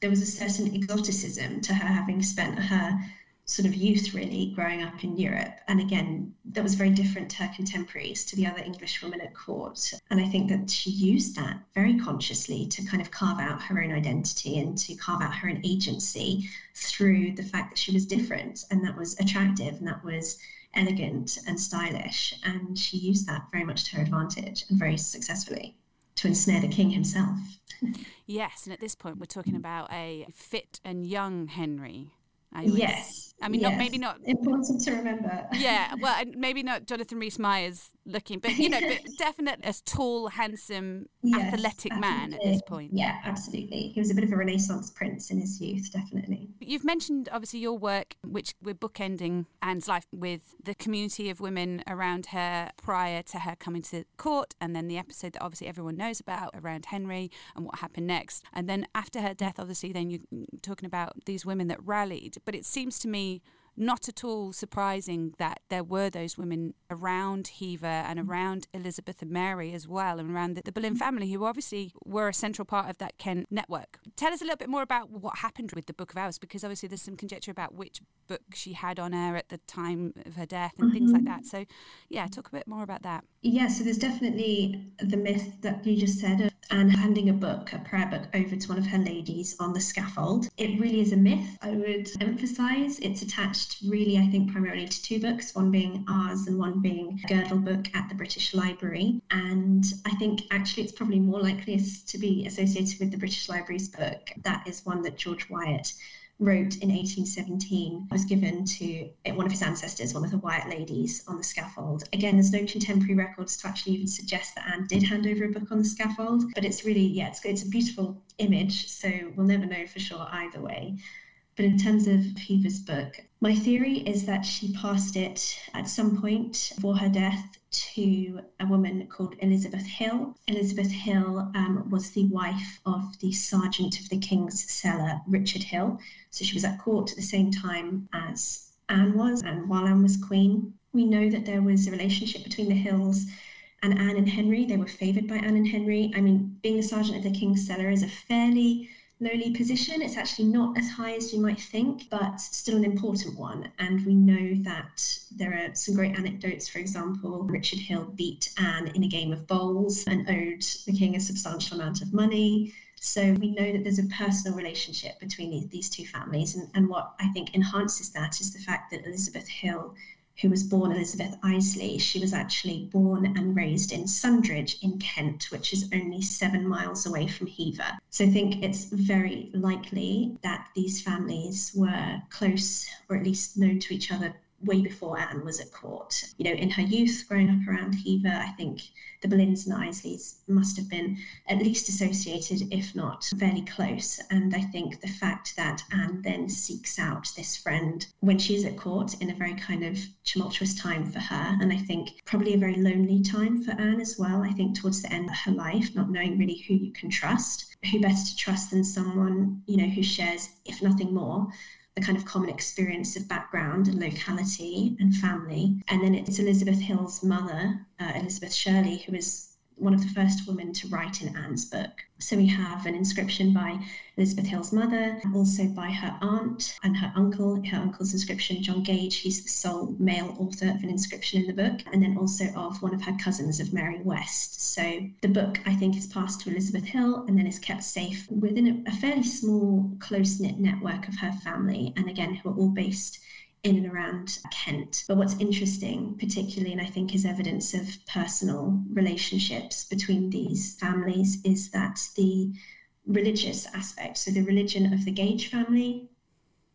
B: there was a certain exoticism to her having spent her sort of youth really growing up in Europe. And again, that was very different to her contemporaries, to the other English women at court. And I think that she used that very consciously to kind of carve out her own identity and to carve out her own agency through the fact that she was different and that was attractive and that was elegant and stylish. And she used that very much to her advantage and very successfully to ensnare the king himself.
A: yes, and at this point, we're talking about a fit and young Henry
B: yes.
A: I mean,
B: yes.
A: not maybe not
B: important to remember.
A: yeah, well, maybe not Jonathan Rhys Meyers looking, but you know, but definitely a tall, handsome, yes, athletic absolutely. man at this point.
B: Yeah, absolutely. He was a bit of a Renaissance prince in his youth, definitely.
A: You've mentioned obviously your work, which we're bookending Anne's life with the community of women around her prior to her coming to court, and then the episode that obviously everyone knows about around Henry and what happened next, and then after her death, obviously, then you're talking about these women that rallied. But it seems to me not at all surprising that there were those women around Hever and around Elizabeth and Mary as well, and around the, the Boleyn family, who obviously were a central part of that Kent network. Tell us a little bit more about what happened with the Book of Hours, because obviously there's some conjecture about which book she had on her at the time of her death and mm-hmm. things like mm-hmm. that. So, yeah, talk a bit more about that.
B: Yeah, so there's definitely the myth that you just said of Anne handing a book, a prayer book, over to one of her ladies on the scaffold. It really is a myth, I would emphasize. It's attached really, I think, primarily to two books, one being ours and one being a Girdle book at the British Library. And I think actually it's probably more likely to be associated with the British Library's book. That is one that George Wyatt wrote in 1817 was given to one of his ancestors, one of the Wyatt ladies, on the scaffold. Again, there's no contemporary records to actually even suggest that Anne did hand over a book on the scaffold, but it's really, yeah, it's, it's a beautiful image, so we'll never know for sure either way. But in terms of Hever's book, my theory is that she passed it at some point before her death to a woman called Elizabeth Hill. Elizabeth Hill um, was the wife of the Sergeant of the King's Cellar, Richard Hill. So she was at court at the same time as Anne was, and while Anne was queen. We know that there was a relationship between the Hills and Anne and Henry. They were favoured by Anne and Henry. I mean, being the Sergeant of the King's Cellar is a fairly lowly position. It's actually not as high as you might think, but still an important one. And we know that there are some great anecdotes. For example, Richard Hill beat Anne in a game of bowls and owed the king a substantial amount of money. So we know that there's a personal relationship between these two families. And, and what I think enhances that is the fact that Elizabeth Hill who was born Elizabeth Isley, she was actually born and raised in Sundridge in Kent, which is only seven miles away from Hever. So I think it's very likely that these families were close or at least known to each other way before Anne was at court. You know, in her youth, growing up around Hever, I think the Boleyns and Isleys must have been at least associated, if not fairly close. And I think the fact that Anne then seeks out this friend when she's at court in a very kind of tumultuous time for her, and I think probably a very lonely time for Anne as well. I think towards the end of her life, not knowing really who you can trust, who better to trust than someone, you know, who shares, if nothing more, the kind of common experience of background and locality and family. And then it's Elizabeth Hill's mother, uh, Elizabeth Shirley, who is one of the first women to write in Anne's book. So we have an inscription by Elizabeth Hill's mother, also by her aunt and her uncle. Her uncle's inscription, John Gage, he's the sole male author of an inscription in the book, and then also of one of her cousins of Mary West. So the book, I think, is passed to Elizabeth Hill and then is kept safe within a, fairly small, close knit network of her family, and again, who are all based in and around Kent. But what's interesting, particularly, and I think is evidence of personal relationships between these families, is that the religious aspect, so the religion of the Gage family,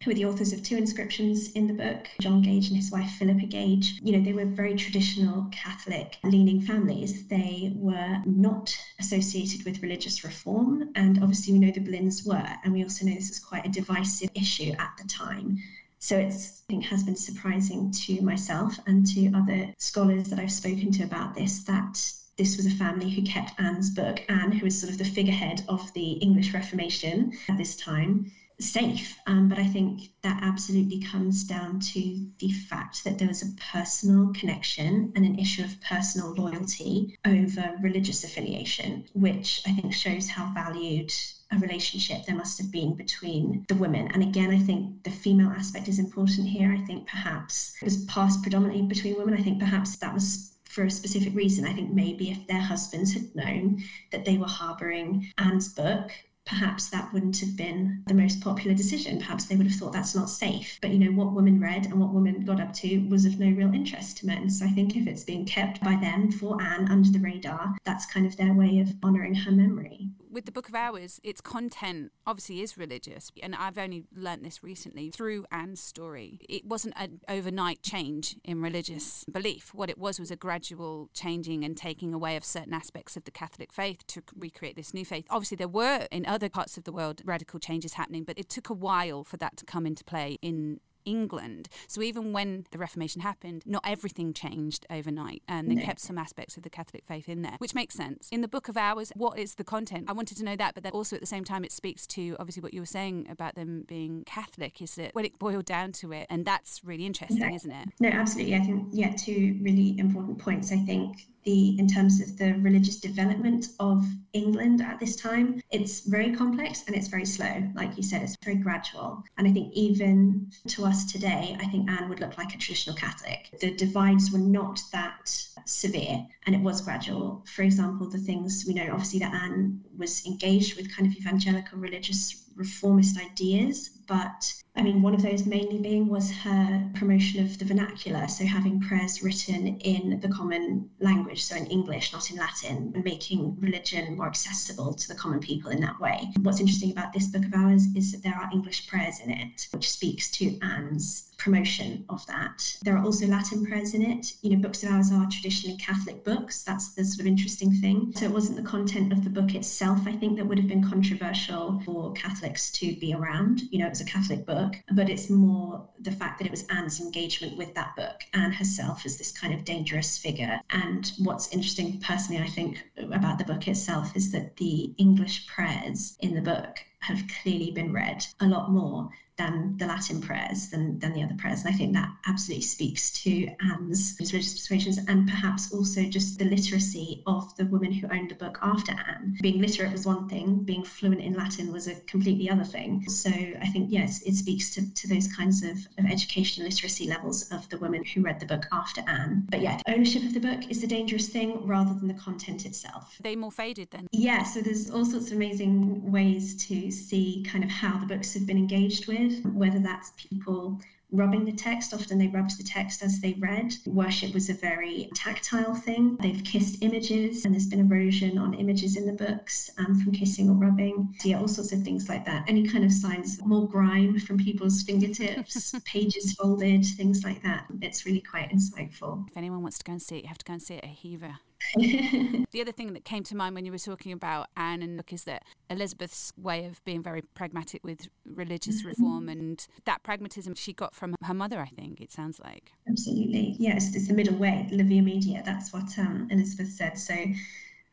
B: who are the authors of two inscriptions in the book, John Gage and his wife Philippa Gage. You know, they were very traditional Catholic leaning families. They were not associated with religious reform, and obviously we know the Boleyns were, and we also know this is quite a divisive issue at the time. So it's, I think, has been surprising to myself and to other scholars that I've spoken to about this that this was a family who kept Anne's book, Anne, who was sort of the figurehead of the English Reformation at this time, safe. Um, but I think that absolutely comes down to the fact that there was a personal connection and an issue of personal loyalty over religious affiliation, which I think shows how valued a relationship there must have been between the women. And again, I think the female aspect is important here. I think perhaps it was passed predominantly between women. I think perhaps that was for a specific reason. I think maybe if their husbands had known that they were harboring Anne's book, perhaps that wouldn't have been the most popular decision. Perhaps they would have thought that's not safe. But you know, what women read and what women got up to was of no real interest to men. So I think if it's being kept by them for Anne under the radar, that's kind of their way of honouring her memory
A: with the Book of Hours, its content obviously is religious, and I've only learnt this recently through Anne's story. It wasn't an overnight change in religious belief. What it was was a gradual changing and taking away of certain aspects of the Catholic faith to recreate this new faith. Obviously, there were in other parts of the world radical changes happening, but it took a while for that to come into play in England. So even when the Reformation happened, not everything changed overnight, and they no. kept some aspects of the Catholic faith in there, which makes sense. In the Book of Hours, what is the content? I wanted to know that, but then also at the same time, it speaks to obviously what you were saying about them being Catholic. Is that when it boiled down to it, and that's really interesting, isn't it?
B: No, absolutely. I think yeah, two really important points. I think the in terms of the religious development of England at this time. It's very complex and it's very slow. Like you said, it's very gradual. And I think even to us today, I think Anne would look like a traditional Catholic. The divides were not that severe and it was gradual. For example, the things we know obviously that Anne was engaged with kind of evangelical religious reformist ideas, but I mean, one of those mainly being was her promotion of the vernacular, so having prayers written in the common language, so in English, not in Latin, and making religion more accessible to the common people in that way. What's interesting about this book of hours is that there are English prayers in it, which speaks to Anne's promotion of that. There are also Latin prayers in it. You know, books of hours are traditionally Catholic books. That's the sort of interesting thing. So it wasn't the content of the book itself, I think, that would have been controversial for Catholics to be around. You know, a Catholic book, but it's more the fact that it was Anne's engagement with that book, Anne herself as this kind of dangerous figure. And what's interesting personally, I think, about the book itself is that the English prayers in the book have clearly been read a lot more than the Latin prayers than, than the other prayers. And I think that absolutely speaks to Anne's religious persuasions and perhaps also just the literacy of the woman who owned the book after Anne. Being literate was one thing, being fluent in Latin was a completely other thing. So I think, yes, it speaks to, to those kinds of, of education literacy levels of the women who read the book after Anne. But yeah, ownership of the book is the dangerous thing rather than the content itself.
A: They more faded then?
B: Yeah, so there's all sorts of amazing ways to see kind of how the books have been engaged with whether that's people rubbing the text. Often they rubbed the text as they read. Worship was a very tactile thing. They've kissed images, and there's been erosion on images in the books um, from kissing or rubbing. So, yeah, all sorts of things like that. Any kind of signs, more grime from people's fingertips, pages folded, things like that. It's really quite insightful.
A: If anyone wants to go and see it, you have to go and see it at Hever. the other thing that came to mind when you were talking about Anne and look is that Elizabeth's way of being very pragmatic with religious mm-hmm. reform and that pragmatism she got from her mother, I think it sounds like.
B: Absolutely. Yes, it's the middle way, la via media. That's what um, Elizabeth said. So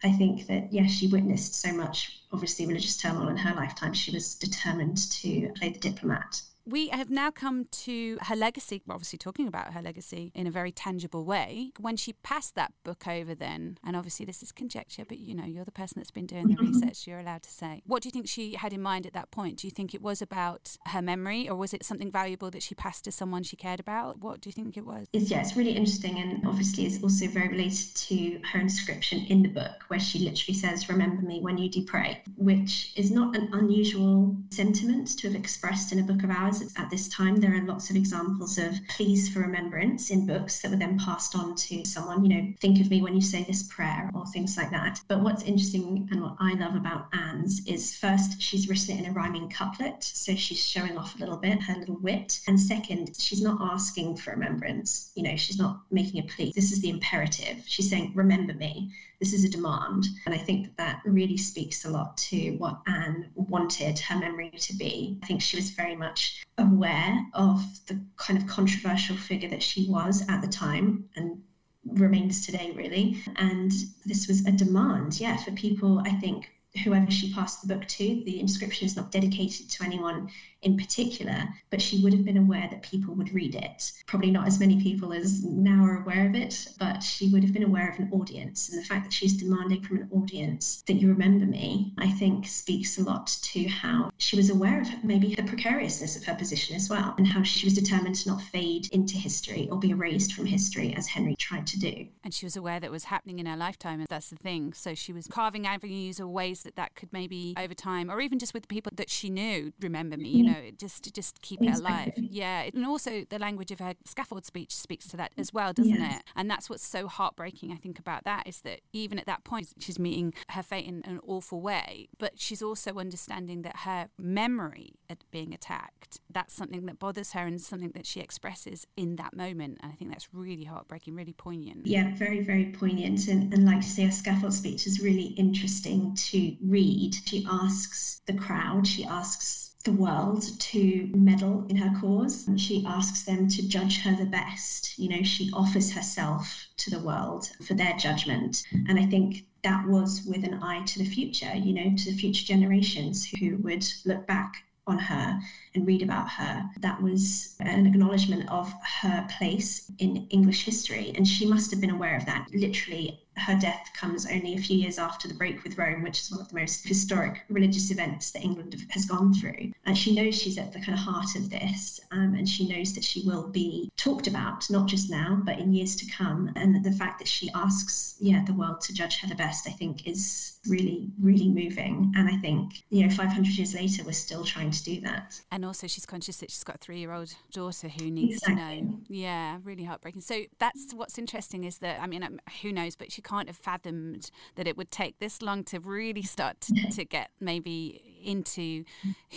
B: I think that, yes, she witnessed so much, obviously, religious turmoil in her lifetime. She was determined to play the diplomat
A: we have now come to her legacy, We're obviously talking about her legacy in a very tangible way. When she passed that book over, then, and obviously this is conjecture, but you know, you're the person that's been doing the mm-hmm. research, you're allowed to say. What do you think she had in mind at that point? Do you think it was about her memory, or was it something valuable that she passed to someone she cared about? What do you think it was?
B: It's, yeah, it's really interesting, and obviously it's also very related to her inscription in the book, where she literally says, Remember me when you do pray, which is not an unusual sentiment to have expressed in a book of at this time. There are lots of examples of pleas for remembrance in books that were then passed on to someone, you know, think of me when you say this prayer or things like that. But what's interesting and what I love about Anne's is first, she's written it in a rhyming couplet. So she's showing off a little bit, her little wit. And second, she's not asking for remembrance. You know, she's not making a plea. This is the imperative. She's saying, remember me. This is a demand. And I think that that really speaks a lot to what Anne wanted her memory to be. I think she was very much aware of the kind of controversial figure that she was at the time and remains today, really. And this was a demand, yeah, for people, I think, whoever she passed the book to. The inscription is not dedicated to anyone in particular, but she would have been aware that people would read it. Probably not as many people as now are aware of it, but she would have been aware of an audience. And the fact that she's demanding from an audience that you remember me, I think speaks a lot to how she was aware of maybe the precariousness of her position as well, and how she was determined to not fade into history or be erased from history as Henry tried to do.
A: And she was aware that it was happening in her lifetime, and that's the thing. So she was carving avenues or ways that that could maybe over time, or even just with the people that she knew, remember me, you mm-hmm. know, just just keep it alive. Yeah, and also the language of her scaffold speech speaks to that as well, doesn't yes. it? And that's what's so heartbreaking, I think, about that is that even at that point, she's meeting her fate in an awful way, but she's also understanding that her memory at being attacked, that's something that bothers her and something that she expresses in that moment. And I think that's really heartbreaking, really poignant.
B: Yeah, very, very poignant. And, and like to say, her scaffold speech is really interesting to read. She asks the crowd, she asks the world to meddle in her cause. She asks them to judge her the best. You know, she offers herself to the world for their judgment. And I think that was with an eye to the future, you know, to the future generations who would look back on her and read about her. That was an acknowledgement of her place in English history. And she must have been aware of that literally her death comes only a few years after the break with Rome, which is one of the most historic religious events that England has gone through. And she knows she's at the kind of heart of this, um, and she knows that she will be talked about, not just now, but in years to come. And the fact that she asks, yeah, the world to judge her the best, I think is really, really moving. And I think, you know, 500 years later, we're still trying to do that.
A: And also, she's conscious that she's got a three year old daughter who needs exactly. to know. Yeah, really heartbreaking. So that's what's interesting is that, I mean, um, who knows, but she can't have fathomed that it would take this long to really start to, to get maybe into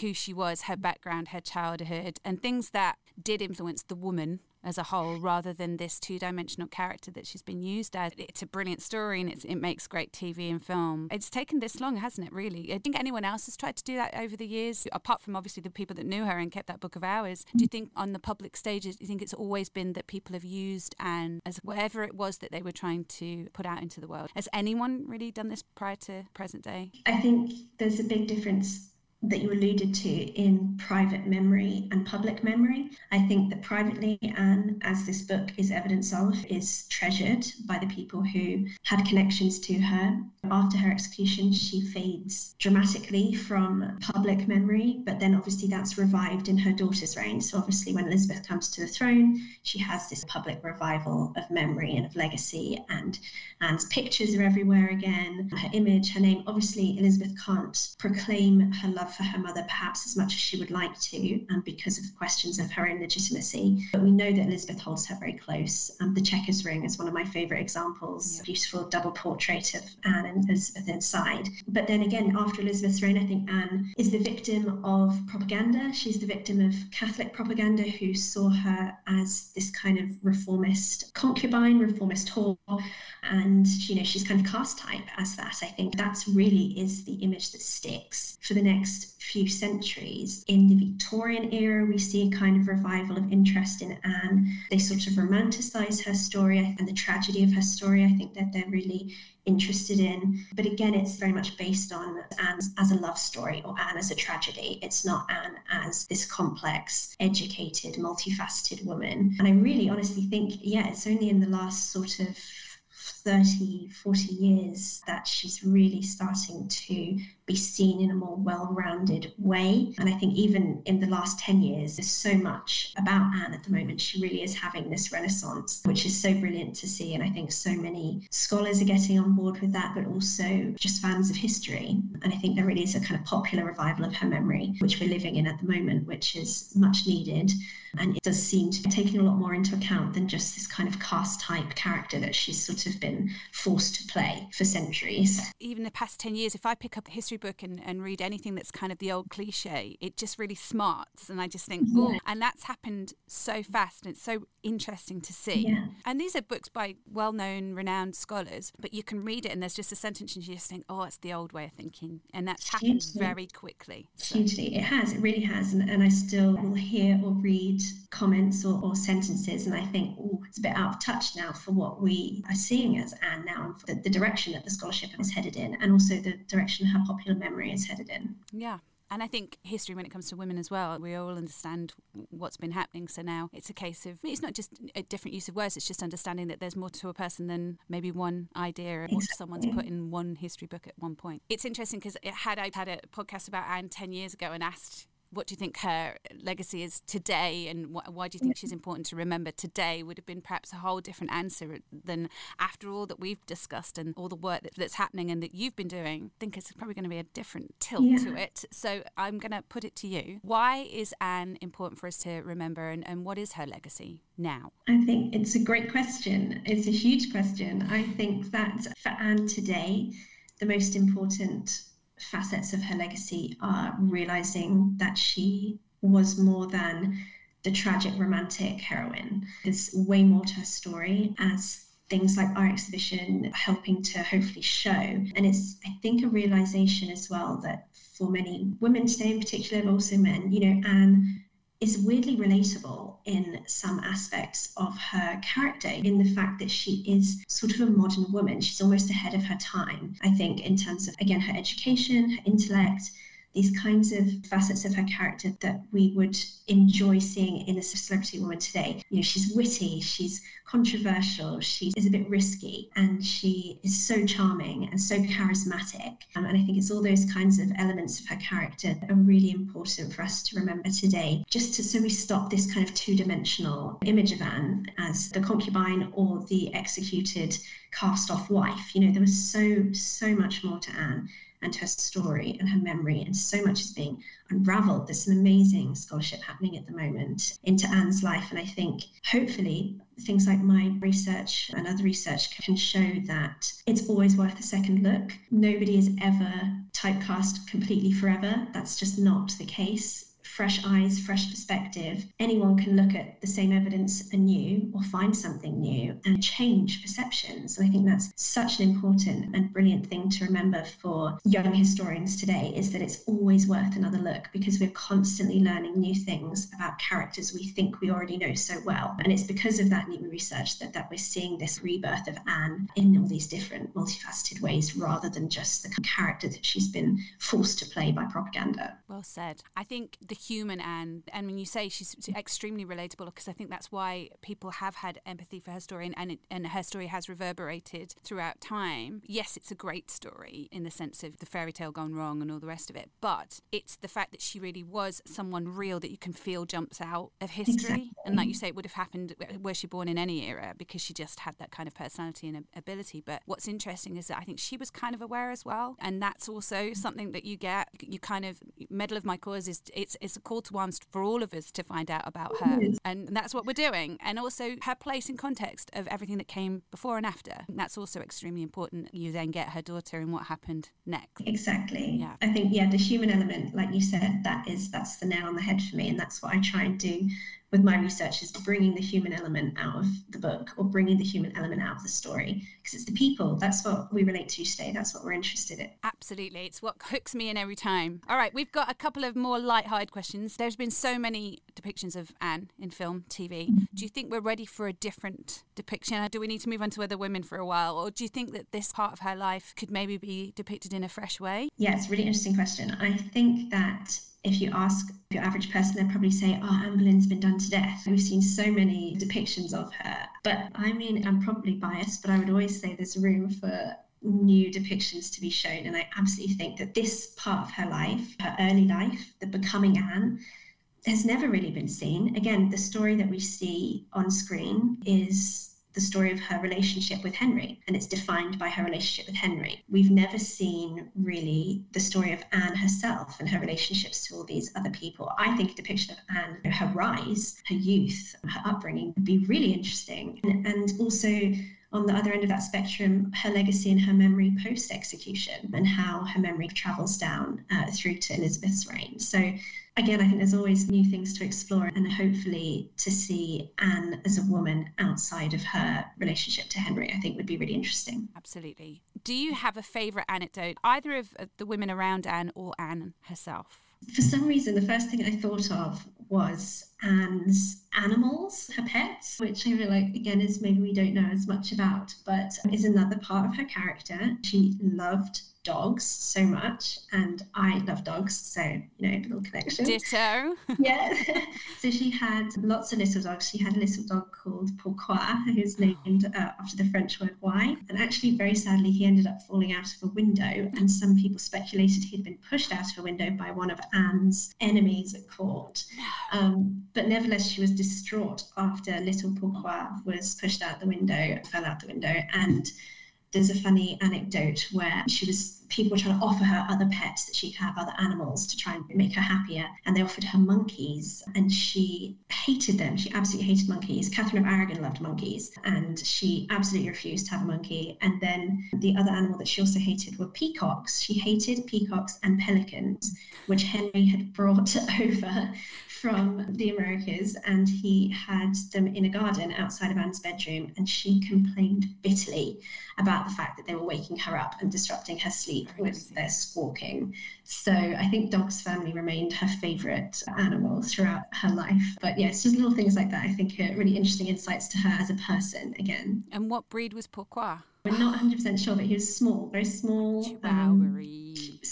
A: who she was, her background, her childhood, and things that did influence the woman as a whole rather than this two dimensional character that she's been used as. It's a brilliant story and it makes great TV and film. It's taken this long, hasn't it, really? I think anyone else has tried to do that over the years, apart from obviously the people that knew her and kept that book of hours. Do you think on the public stages, do you think it's always been that people have used and as whatever it was that they were trying to put out into the world? Has anyone really done this prior to present day?
B: I think there's a big difference that you alluded to in private memory and public memory. I think that privately, Anne, as this book is evidence of, is treasured by the people who had connections to her. After her execution, she fades dramatically from public memory, but then obviously that's revived in her daughter's reign. So, obviously, when Elizabeth comes to the throne, she has this public revival of memory and of legacy, and Anne's pictures are everywhere again, her image, her name. Obviously, Elizabeth can't proclaim her love for her mother perhaps as much as she would like to, and because of questions of her own legitimacy. But we know that Elizabeth holds her very close. Um, the Chequers Ring is one of my favourite examples, yeah. beautiful double portrait of Anne and Elizabeth inside. But then again, after Elizabeth's reign, I think Anne is the victim of propaganda. She's the victim of Catholic propaganda who saw her as this kind of reformist concubine, reformist whore, and you know she's kind of cast type as that. I think that's really is the image that sticks for the next few centuries. In the Victorian era, we see a kind of revival of interest in Anne. They sort of romanticize her story and the tragedy of her story. I think that they're really interested in. But again, it's very much based on Anne as a love story or Anne as a tragedy. It's not Anne as this complex, educated, multifaceted woman. And I really honestly think, yeah, it's only in the last sort of 30, 40 years that she's really starting to be seen in a more well rounded way. And I think even in the last 10 years, there's so much about Anne at the moment. She really is having this renaissance, which is so brilliant to see. And I think so many scholars are getting on board with that, but also just fans of history. And I think there really is a kind of popular revival of her memory, which we're living in at the moment, which is much needed. And it does seem to be taking a lot more into account than just this kind of cast type character that she's sort of been forced to play for centuries.
A: Even the past 10 years, if I pick up a history book and, and read anything that's kind of the old cliche, it just really smarts. And I just think, oh, yeah. and that's happened so fast and it's so interesting to see. Yeah. And these are books by well known, renowned scholars, but you can read it and there's just a sentence and you just think, oh, it's the old way of thinking. And that's happened Hugely. very quickly.
B: So. Hugely. It has, it really has. And, and I still will hear or read comments or, or sentences and I think, oh, it's a bit out of touch now for what we are seeing as Anne now and the, the direction that the scholarship is headed in and also the direction her popular memory is headed in.
A: Yeah. And I think history, when it comes to women as well, we all understand what's been happening. So now it's a case of it's not just a different use of words; it's just understanding that there's more to a person than maybe one idea or someone's put in one history book at one point. It's interesting because I had I had a podcast about Anne ten years ago and asked what do you think her legacy is today and wh- why do you think she's important to remember today would have been perhaps a whole different answer uh, than after all that we've discussed and all the work that, that's happening and that you've been doing? I think it's probably going to be a different tilt yeah. to it. So I'm going to put it to you. Why is Anne important for us to remember and, and what is her legacy now?
B: I think it's a great question. It's a huge question. I think that for Anne today the most important facets of her legacy are realizing that she was more than the tragic romantic heroine. There's way more to her story as things like our exhibition helping to hopefully show. And it's, I think, a realization as well that for many women today in particular, but also men, you know, Anne is weirdly relatable in some aspects of her character, in the fact that she is sort of a modern woman. She's almost ahead of her time, I think, in terms of, again, her education, her intellect, these kinds of facets of her character that we would enjoy seeing in a celebrity woman today. You know, she's witty, she's controversial, she is a bit risky, and she is so charming and so charismatic. Um, and I think it's all those kinds of elements of her character that are really important for us to remember today, just to, so we stop this kind of two dimensional image of Anne as the concubine or the executed cast off wife. You know, there was so, so much more to Anne and her story and her memory. And so much is being unraveled. There's some amazing scholarship happening at the moment into Anne's life. And I think hopefully things like my research and other research can show that it's always worth a second look. Nobody is ever typecast completely forever. That's just not the case fresh eyes, fresh perspective, anyone can look at the same evidence anew or find something new and change perceptions. And I think that's such an important and brilliant thing to remember for young historians today is that it's always worth another look because we're constantly learning new things about characters we think we already know so well. And it's because of that new research that, that we're seeing this rebirth of Anne in all these different multifaceted ways rather than just the character that she's been forced to play by propaganda.
A: Well said. I think the human Anne, and when you say she's extremely relatable, because I think that's why people have had empathy for her story and, and, it, and her story has reverberated throughout time. Yes, it's a great story in the sense of the fairy tale gone wrong and all the rest of it, but it's the fact that she really was someone real that you can feel jumps out of history. Exactly. And like you say, it would have happened were she born in any era because she just had that kind of personality and ability. But what's interesting is that I think she was kind of aware as well. And that's also something that you get. You kind of, Meddle of My Cause is it's, it's a call to arms for all of us to find out about her. And that's what we're doing. And also her place in context of everything that came before and after. That's also extremely important. You then get her daughter and what happened next.
B: Exactly. Yeah. I think, yeah, the human element, like you said, that is, that's the nail on the head for me. And that's what I try and do with my research is bringing the human element out of the book or bringing the human element out of the story because it's the people. That's what we relate to today. That's what we're interested in.
A: Absolutely. It's what hooks me in every time. All right we've got a couple of more light-hearted questions. There's been so many depictions of anne in film tv mm-hmm. do you think we're ready for a different depiction? Do we need to move on to other women for a while? Or do you think that this part of her life could maybe be depicted in a fresh way?
B: Yeah it's a really interesting question. I think that if you ask your average person, they'll probably say, Oh, Anne Boleyn's been done to death. We've seen so many depictions of her. But I mean, I'm probably biased, but I would always say there's room for new depictions to be shown. And I absolutely think that this part of her life, her early life, the becoming Anne, has never really been seen. Again, the story that we see on screen is the story of her relationship with Henry, and it's defined by her relationship with Henry. We've never seen really the story of Anne herself and her relationships to all these other people. I think a depiction of Anne, her rise, her youth, her upbringing would be really interesting. And, and also, on the other end of that spectrum, her legacy and her memory post execution and how her memory travels down uh, through to Elizabeth's reign. So again, I think there's always new things to explore and hopefully to see Anne as a woman outside of her relationship to Henry, I think would be really interesting.
A: Absolutely. Do you have a favourite anecdote, either of the women around Anne or Anne herself?
B: For some reason, the first thing I thought of was Anne's animals, her pets, which I feel like, again, is maybe we don't know as much about, but is another part of her character. She loved dogs so much, and I love dogs, so you know, little connection.
A: Ditto.
B: yeah. so she had lots of little dogs. She had a little dog called Pourquoi, who's named uh, after the French word why. And actually, very sadly, he ended up falling out of a window, and some people speculated he'd been pushed out of a window by one of Anne's enemies at court. Um, but nevertheless, she was distraught after little Pourquoi was pushed out the window, fell out the window, and there's a funny anecdote where she was people were trying to offer her other pets that she could have other animals to try and make her happier and they offered her monkeys and she hated them. She absolutely hated monkeys. Catherine of aragon loved monkeys and she absolutely refused to have a monkey. And then the other animal that she also hated were peacocks. She hated peacocks and pelicans which henry had brought over from the Americas and he had them in a garden outside of Anne's bedroom. And she complained bitterly about the fact that they were waking her up and disrupting her sleep with their squawking. So I think dogs family remained her favourite animal throughout her life. But yeah, it's just little things like that I think are really interesting insights to her as a person again.
A: And what breed was Pourquoi?
B: We're not 100% sure, but he was small, very small. Um,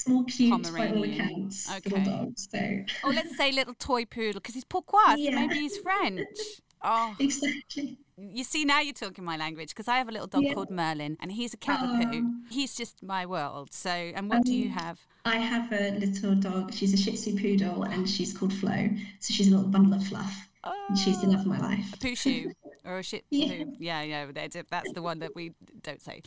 B: small, cute, by all accounts, okay. little dog. So.
A: Oh, let's say little toy poodle, because he's pourquoi, yeah. so maybe he's French.
B: Oh, exactly.
A: You see, now you're talking my language because I have a little dog yeah. called Merlin, and he's a cavapoo. Um, he's just my world. So, and what um, do you um, have?
B: I have a little dog. She's a Shih Tzu poodle, and she's called Flo. So she's a little bundle of fluff. Oh, and she's the love of my life.
A: A pooshu. or a shit yeah. yeah yeah that's the one that we don't say.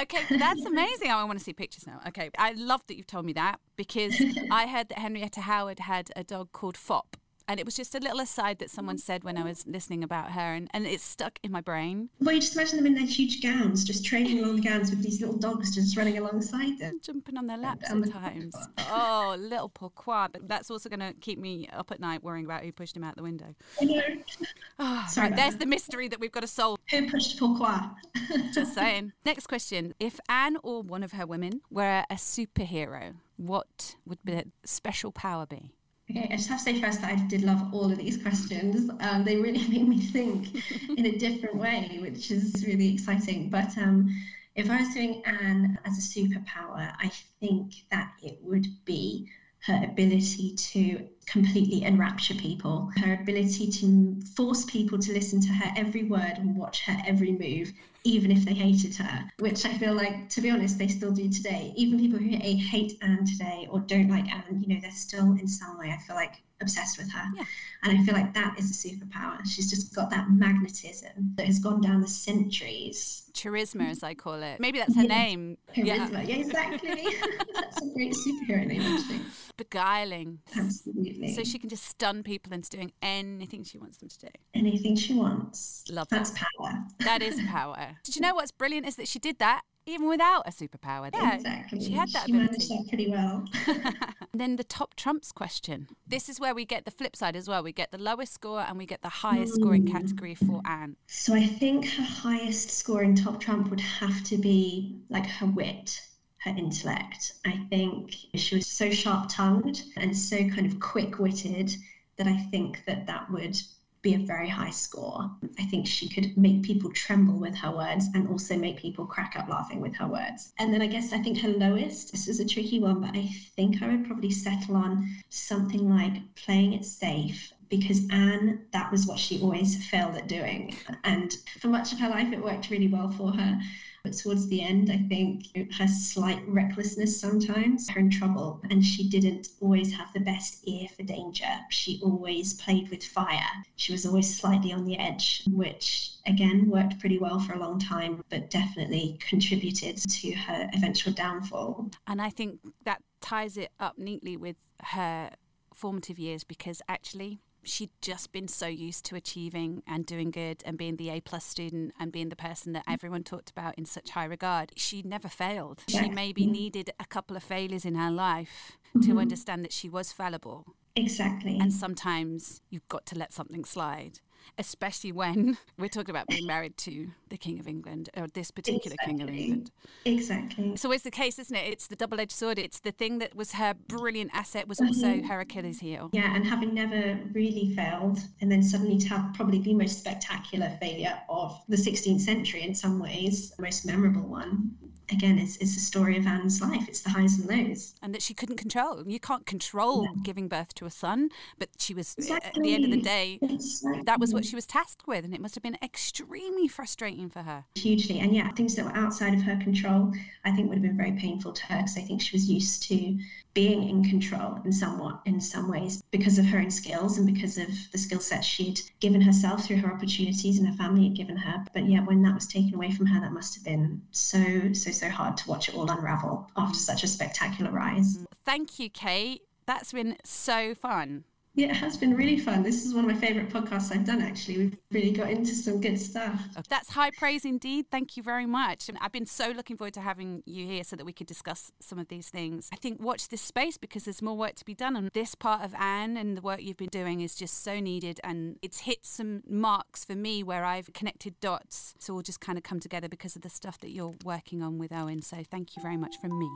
A: Okay that's amazing. I want to see pictures now. Okay i love that you've told me that because i heard that henrietta howard had a dog called fop And it was just a little aside that someone mm. said when I was listening about her, and, and it stuck in my brain.
B: Well, you just imagine them in their huge gowns, just trailing along the gowns with these little dogs just running alongside them.
A: Jumping on their laps
B: And-
A: at times. Oh, little pourquoi. But that's also going to keep me up at night worrying about who pushed him out the window.
B: I know.
A: Oh,
B: Sorry
A: right, there's
B: that.
A: the mystery that we've got to solve.
B: Who pushed pourquoi?
A: Just saying. Next question. If Anne or one of her women were a superhero, what would the special power be?
B: Okay, I just have to say first that I did love all of these questions. Um, they really made me think in a different way, which is really exciting. But um, if I was doing Anne as a superpower, I think that it would be her ability to completely enrapture people, her ability to force people to listen to her every word and watch her every move, even if they hated her, which I feel like, to be honest, they still do today. Even people who hate Anne today or don't like Anne, you know, they're still in some way, I feel like, obsessed with her.
A: Yeah.
B: And I feel like that is a superpower. She's just got that magnetism that has gone down the centuries.
A: Charisma, as I call it. Maybe that's her
B: Yeah.
A: name. Yeah.
B: Charisma. Yeah, exactly. That's a great superhero name, actually.
A: Beguiling.
B: Absolutely.
A: So she can just stun people into doing anything she wants them to do.
B: Anything she wants.
A: Love
B: That's power.
A: That is power. Did you know what's brilliant is that she did that even without a superpower? Yeah,
B: exactly.
A: she had that
B: She managed that pretty well.
A: And then the top trumps question. This is where we get the flip side as well. We get the lowest score and we get the highest scoring mm. category for Anne.
B: So I think her highest scoring top trump would have to be like her wit, her intellect. I think she was so sharp tongued and so kind of quick witted that I think that that would be a very high score. I think she could make people tremble with her words and also make people crack up laughing with her words. And then I guess I think her lowest, this is a tricky one, but I think I would probably settle on something like playing it safe because Anne, that was what she always failed at doing. And for much of her life, it worked really well for her. But towards the end, I think her slight recklessness sometimes, her in trouble, and she didn't always have the best ear for danger. She always played with fire. She was always slightly on the edge, which again worked pretty well for a long time, but definitely contributed to her eventual downfall.
A: And I think that ties it up neatly with her formative years because actually she'd just been so used to achieving and doing good and being the A plus student and being the person that everyone talked about in such high regard. She never failed. She maybe mm-hmm. needed a couple of failures in her life to mm-hmm. understand that she was fallible.
B: Exactly.
A: And sometimes you've got to let something slide, especially when we're talking about being married to the King of England or this particular King of England.
B: exactly.
A: So it's always the case, isn't it? It's the double edged sword. It's the thing that was her brilliant asset was also mm-hmm. her Achilles heel.
B: Yeah, and having never really failed, and then suddenly to have probably the most spectacular failure of the 16th century in some ways, the most memorable one. Again, it's, it's the story of Anne's life. It's the highs and lows.
A: And that she couldn't control. You can't control giving birth to a son, but she was, eh, at the end of the day,
B: Exactly.
A: that was what she was tasked with. And it must have been extremely frustrating for her.
B: hugely. And yeah, things that were outside of her control, I think would have been very painful to her because I think she was used to being in control in somewhat in some ways because of her own skills and because of the skill set she'd given herself through her opportunities and her family had given her. But yeah, when that was taken away from her, that must have been so, so, so hard to watch it all unravel after such a spectacular rise.
A: Thank you, Kate. That's been so fun.
B: Yeah, it has been really fun. This is one of my favourite podcasts I've done actually. We've really got into some good stuff.
A: That's high praise indeed. Thank you very much. And I've been so looking forward to having you here so that we could discuss some of these things. I think watch this space because there's more work to be done. And this part of Anne and the work you've been doing is just so needed. And it's hit some marks for me where I've connected dots. So all just kind of come together because of the stuff that you're working on with Owen. So thank you very much from me.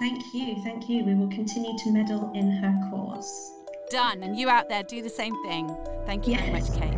B: Thank you, thank you. We will continue to meddle in her cause.
A: Done. And you out there, do the same thing. Thank you very much, Kate.